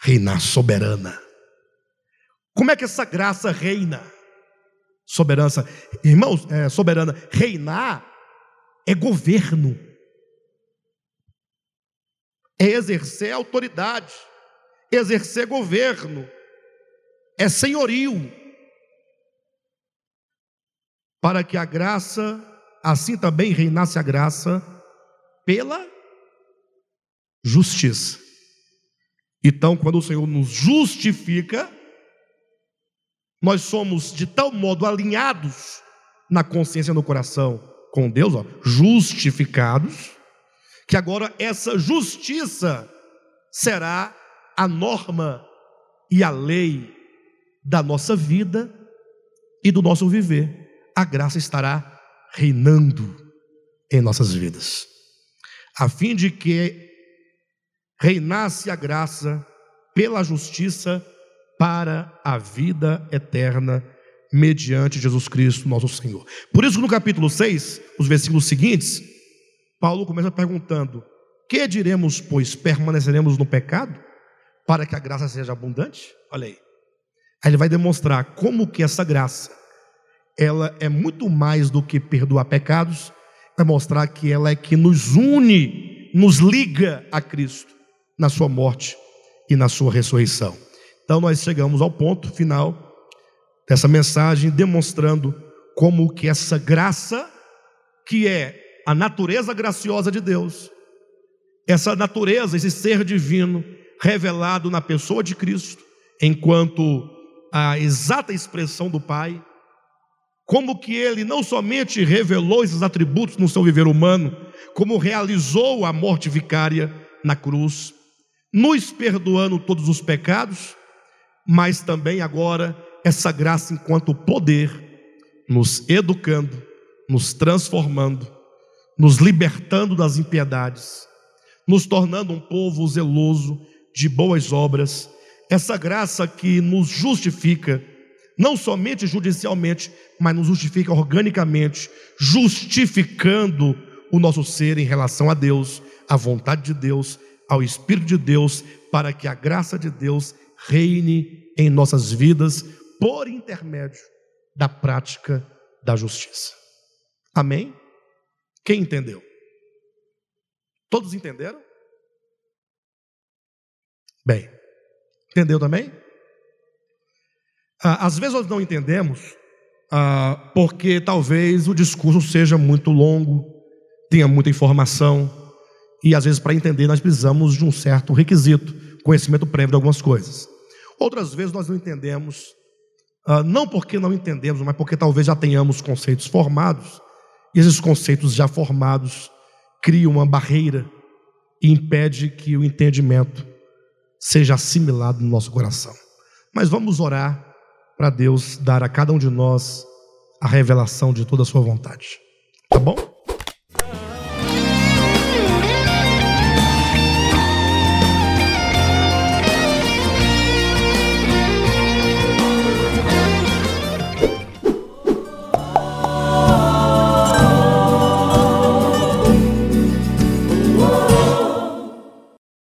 Reinar soberana. Como é que essa graça reina? Soberança, irmãos, é, soberana, reinar é governo, é exercer autoridade, exercer governo, é senhorio, para que a graça assim também reinasse a graça pela justiça. Então, quando o Senhor nos justifica, nós somos de tal modo alinhados na consciência no coração com Deus, ó, justificados, que agora essa justiça será a norma e a lei da nossa vida e do nosso viver. A graça estará reinando em nossas vidas, a fim de que reinasse a graça pela justiça para a vida eterna mediante Jesus Cristo, nosso Senhor. Por isso, no capítulo 6, os versículos seguintes, Paulo começa perguntando: Que diremos, pois, permaneceremos no pecado para que a graça seja abundante? Olha aí. Aí ele vai demonstrar como que essa graça ela é muito mais do que perdoar pecados, vai mostrar que ela é que nos une, nos liga a Cristo na sua morte e na sua ressurreição. Então nós chegamos ao ponto final dessa mensagem demonstrando como que essa graça que é a natureza graciosa de Deus, essa natureza, esse ser divino revelado na pessoa de Cristo, enquanto a exata expressão do Pai, como que ele não somente revelou esses atributos no seu viver humano, como realizou a morte vicária na cruz, nos perdoando todos os pecados, mas também agora essa graça enquanto poder, nos educando, nos transformando, nos libertando das impiedades, nos tornando um povo zeloso de boas obras, essa graça que nos justifica não somente judicialmente, mas nos justifica organicamente, justificando o nosso ser em relação a Deus, à vontade de Deus, ao Espírito de Deus, para que a graça de Deus reine em nossas vidas por intermédio da prática da justiça. Amém? Quem entendeu? Todos entenderam? Bem, entendeu também? Ah, às vezes nós não entendemos, ah, porque talvez o discurso seja muito longo, tenha muita informação, E às vezes, para entender, nós precisamos de um certo requisito, conhecimento prévio de algumas coisas. Outras vezes nós não entendemos, uh, não porque não entendemos, mas porque talvez já tenhamos conceitos formados, e esses conceitos já formados criam uma barreira e impede que o entendimento seja assimilado no nosso coração. Mas vamos orar para Deus dar a cada um de nós a revelação de toda a sua vontade. Tá bom?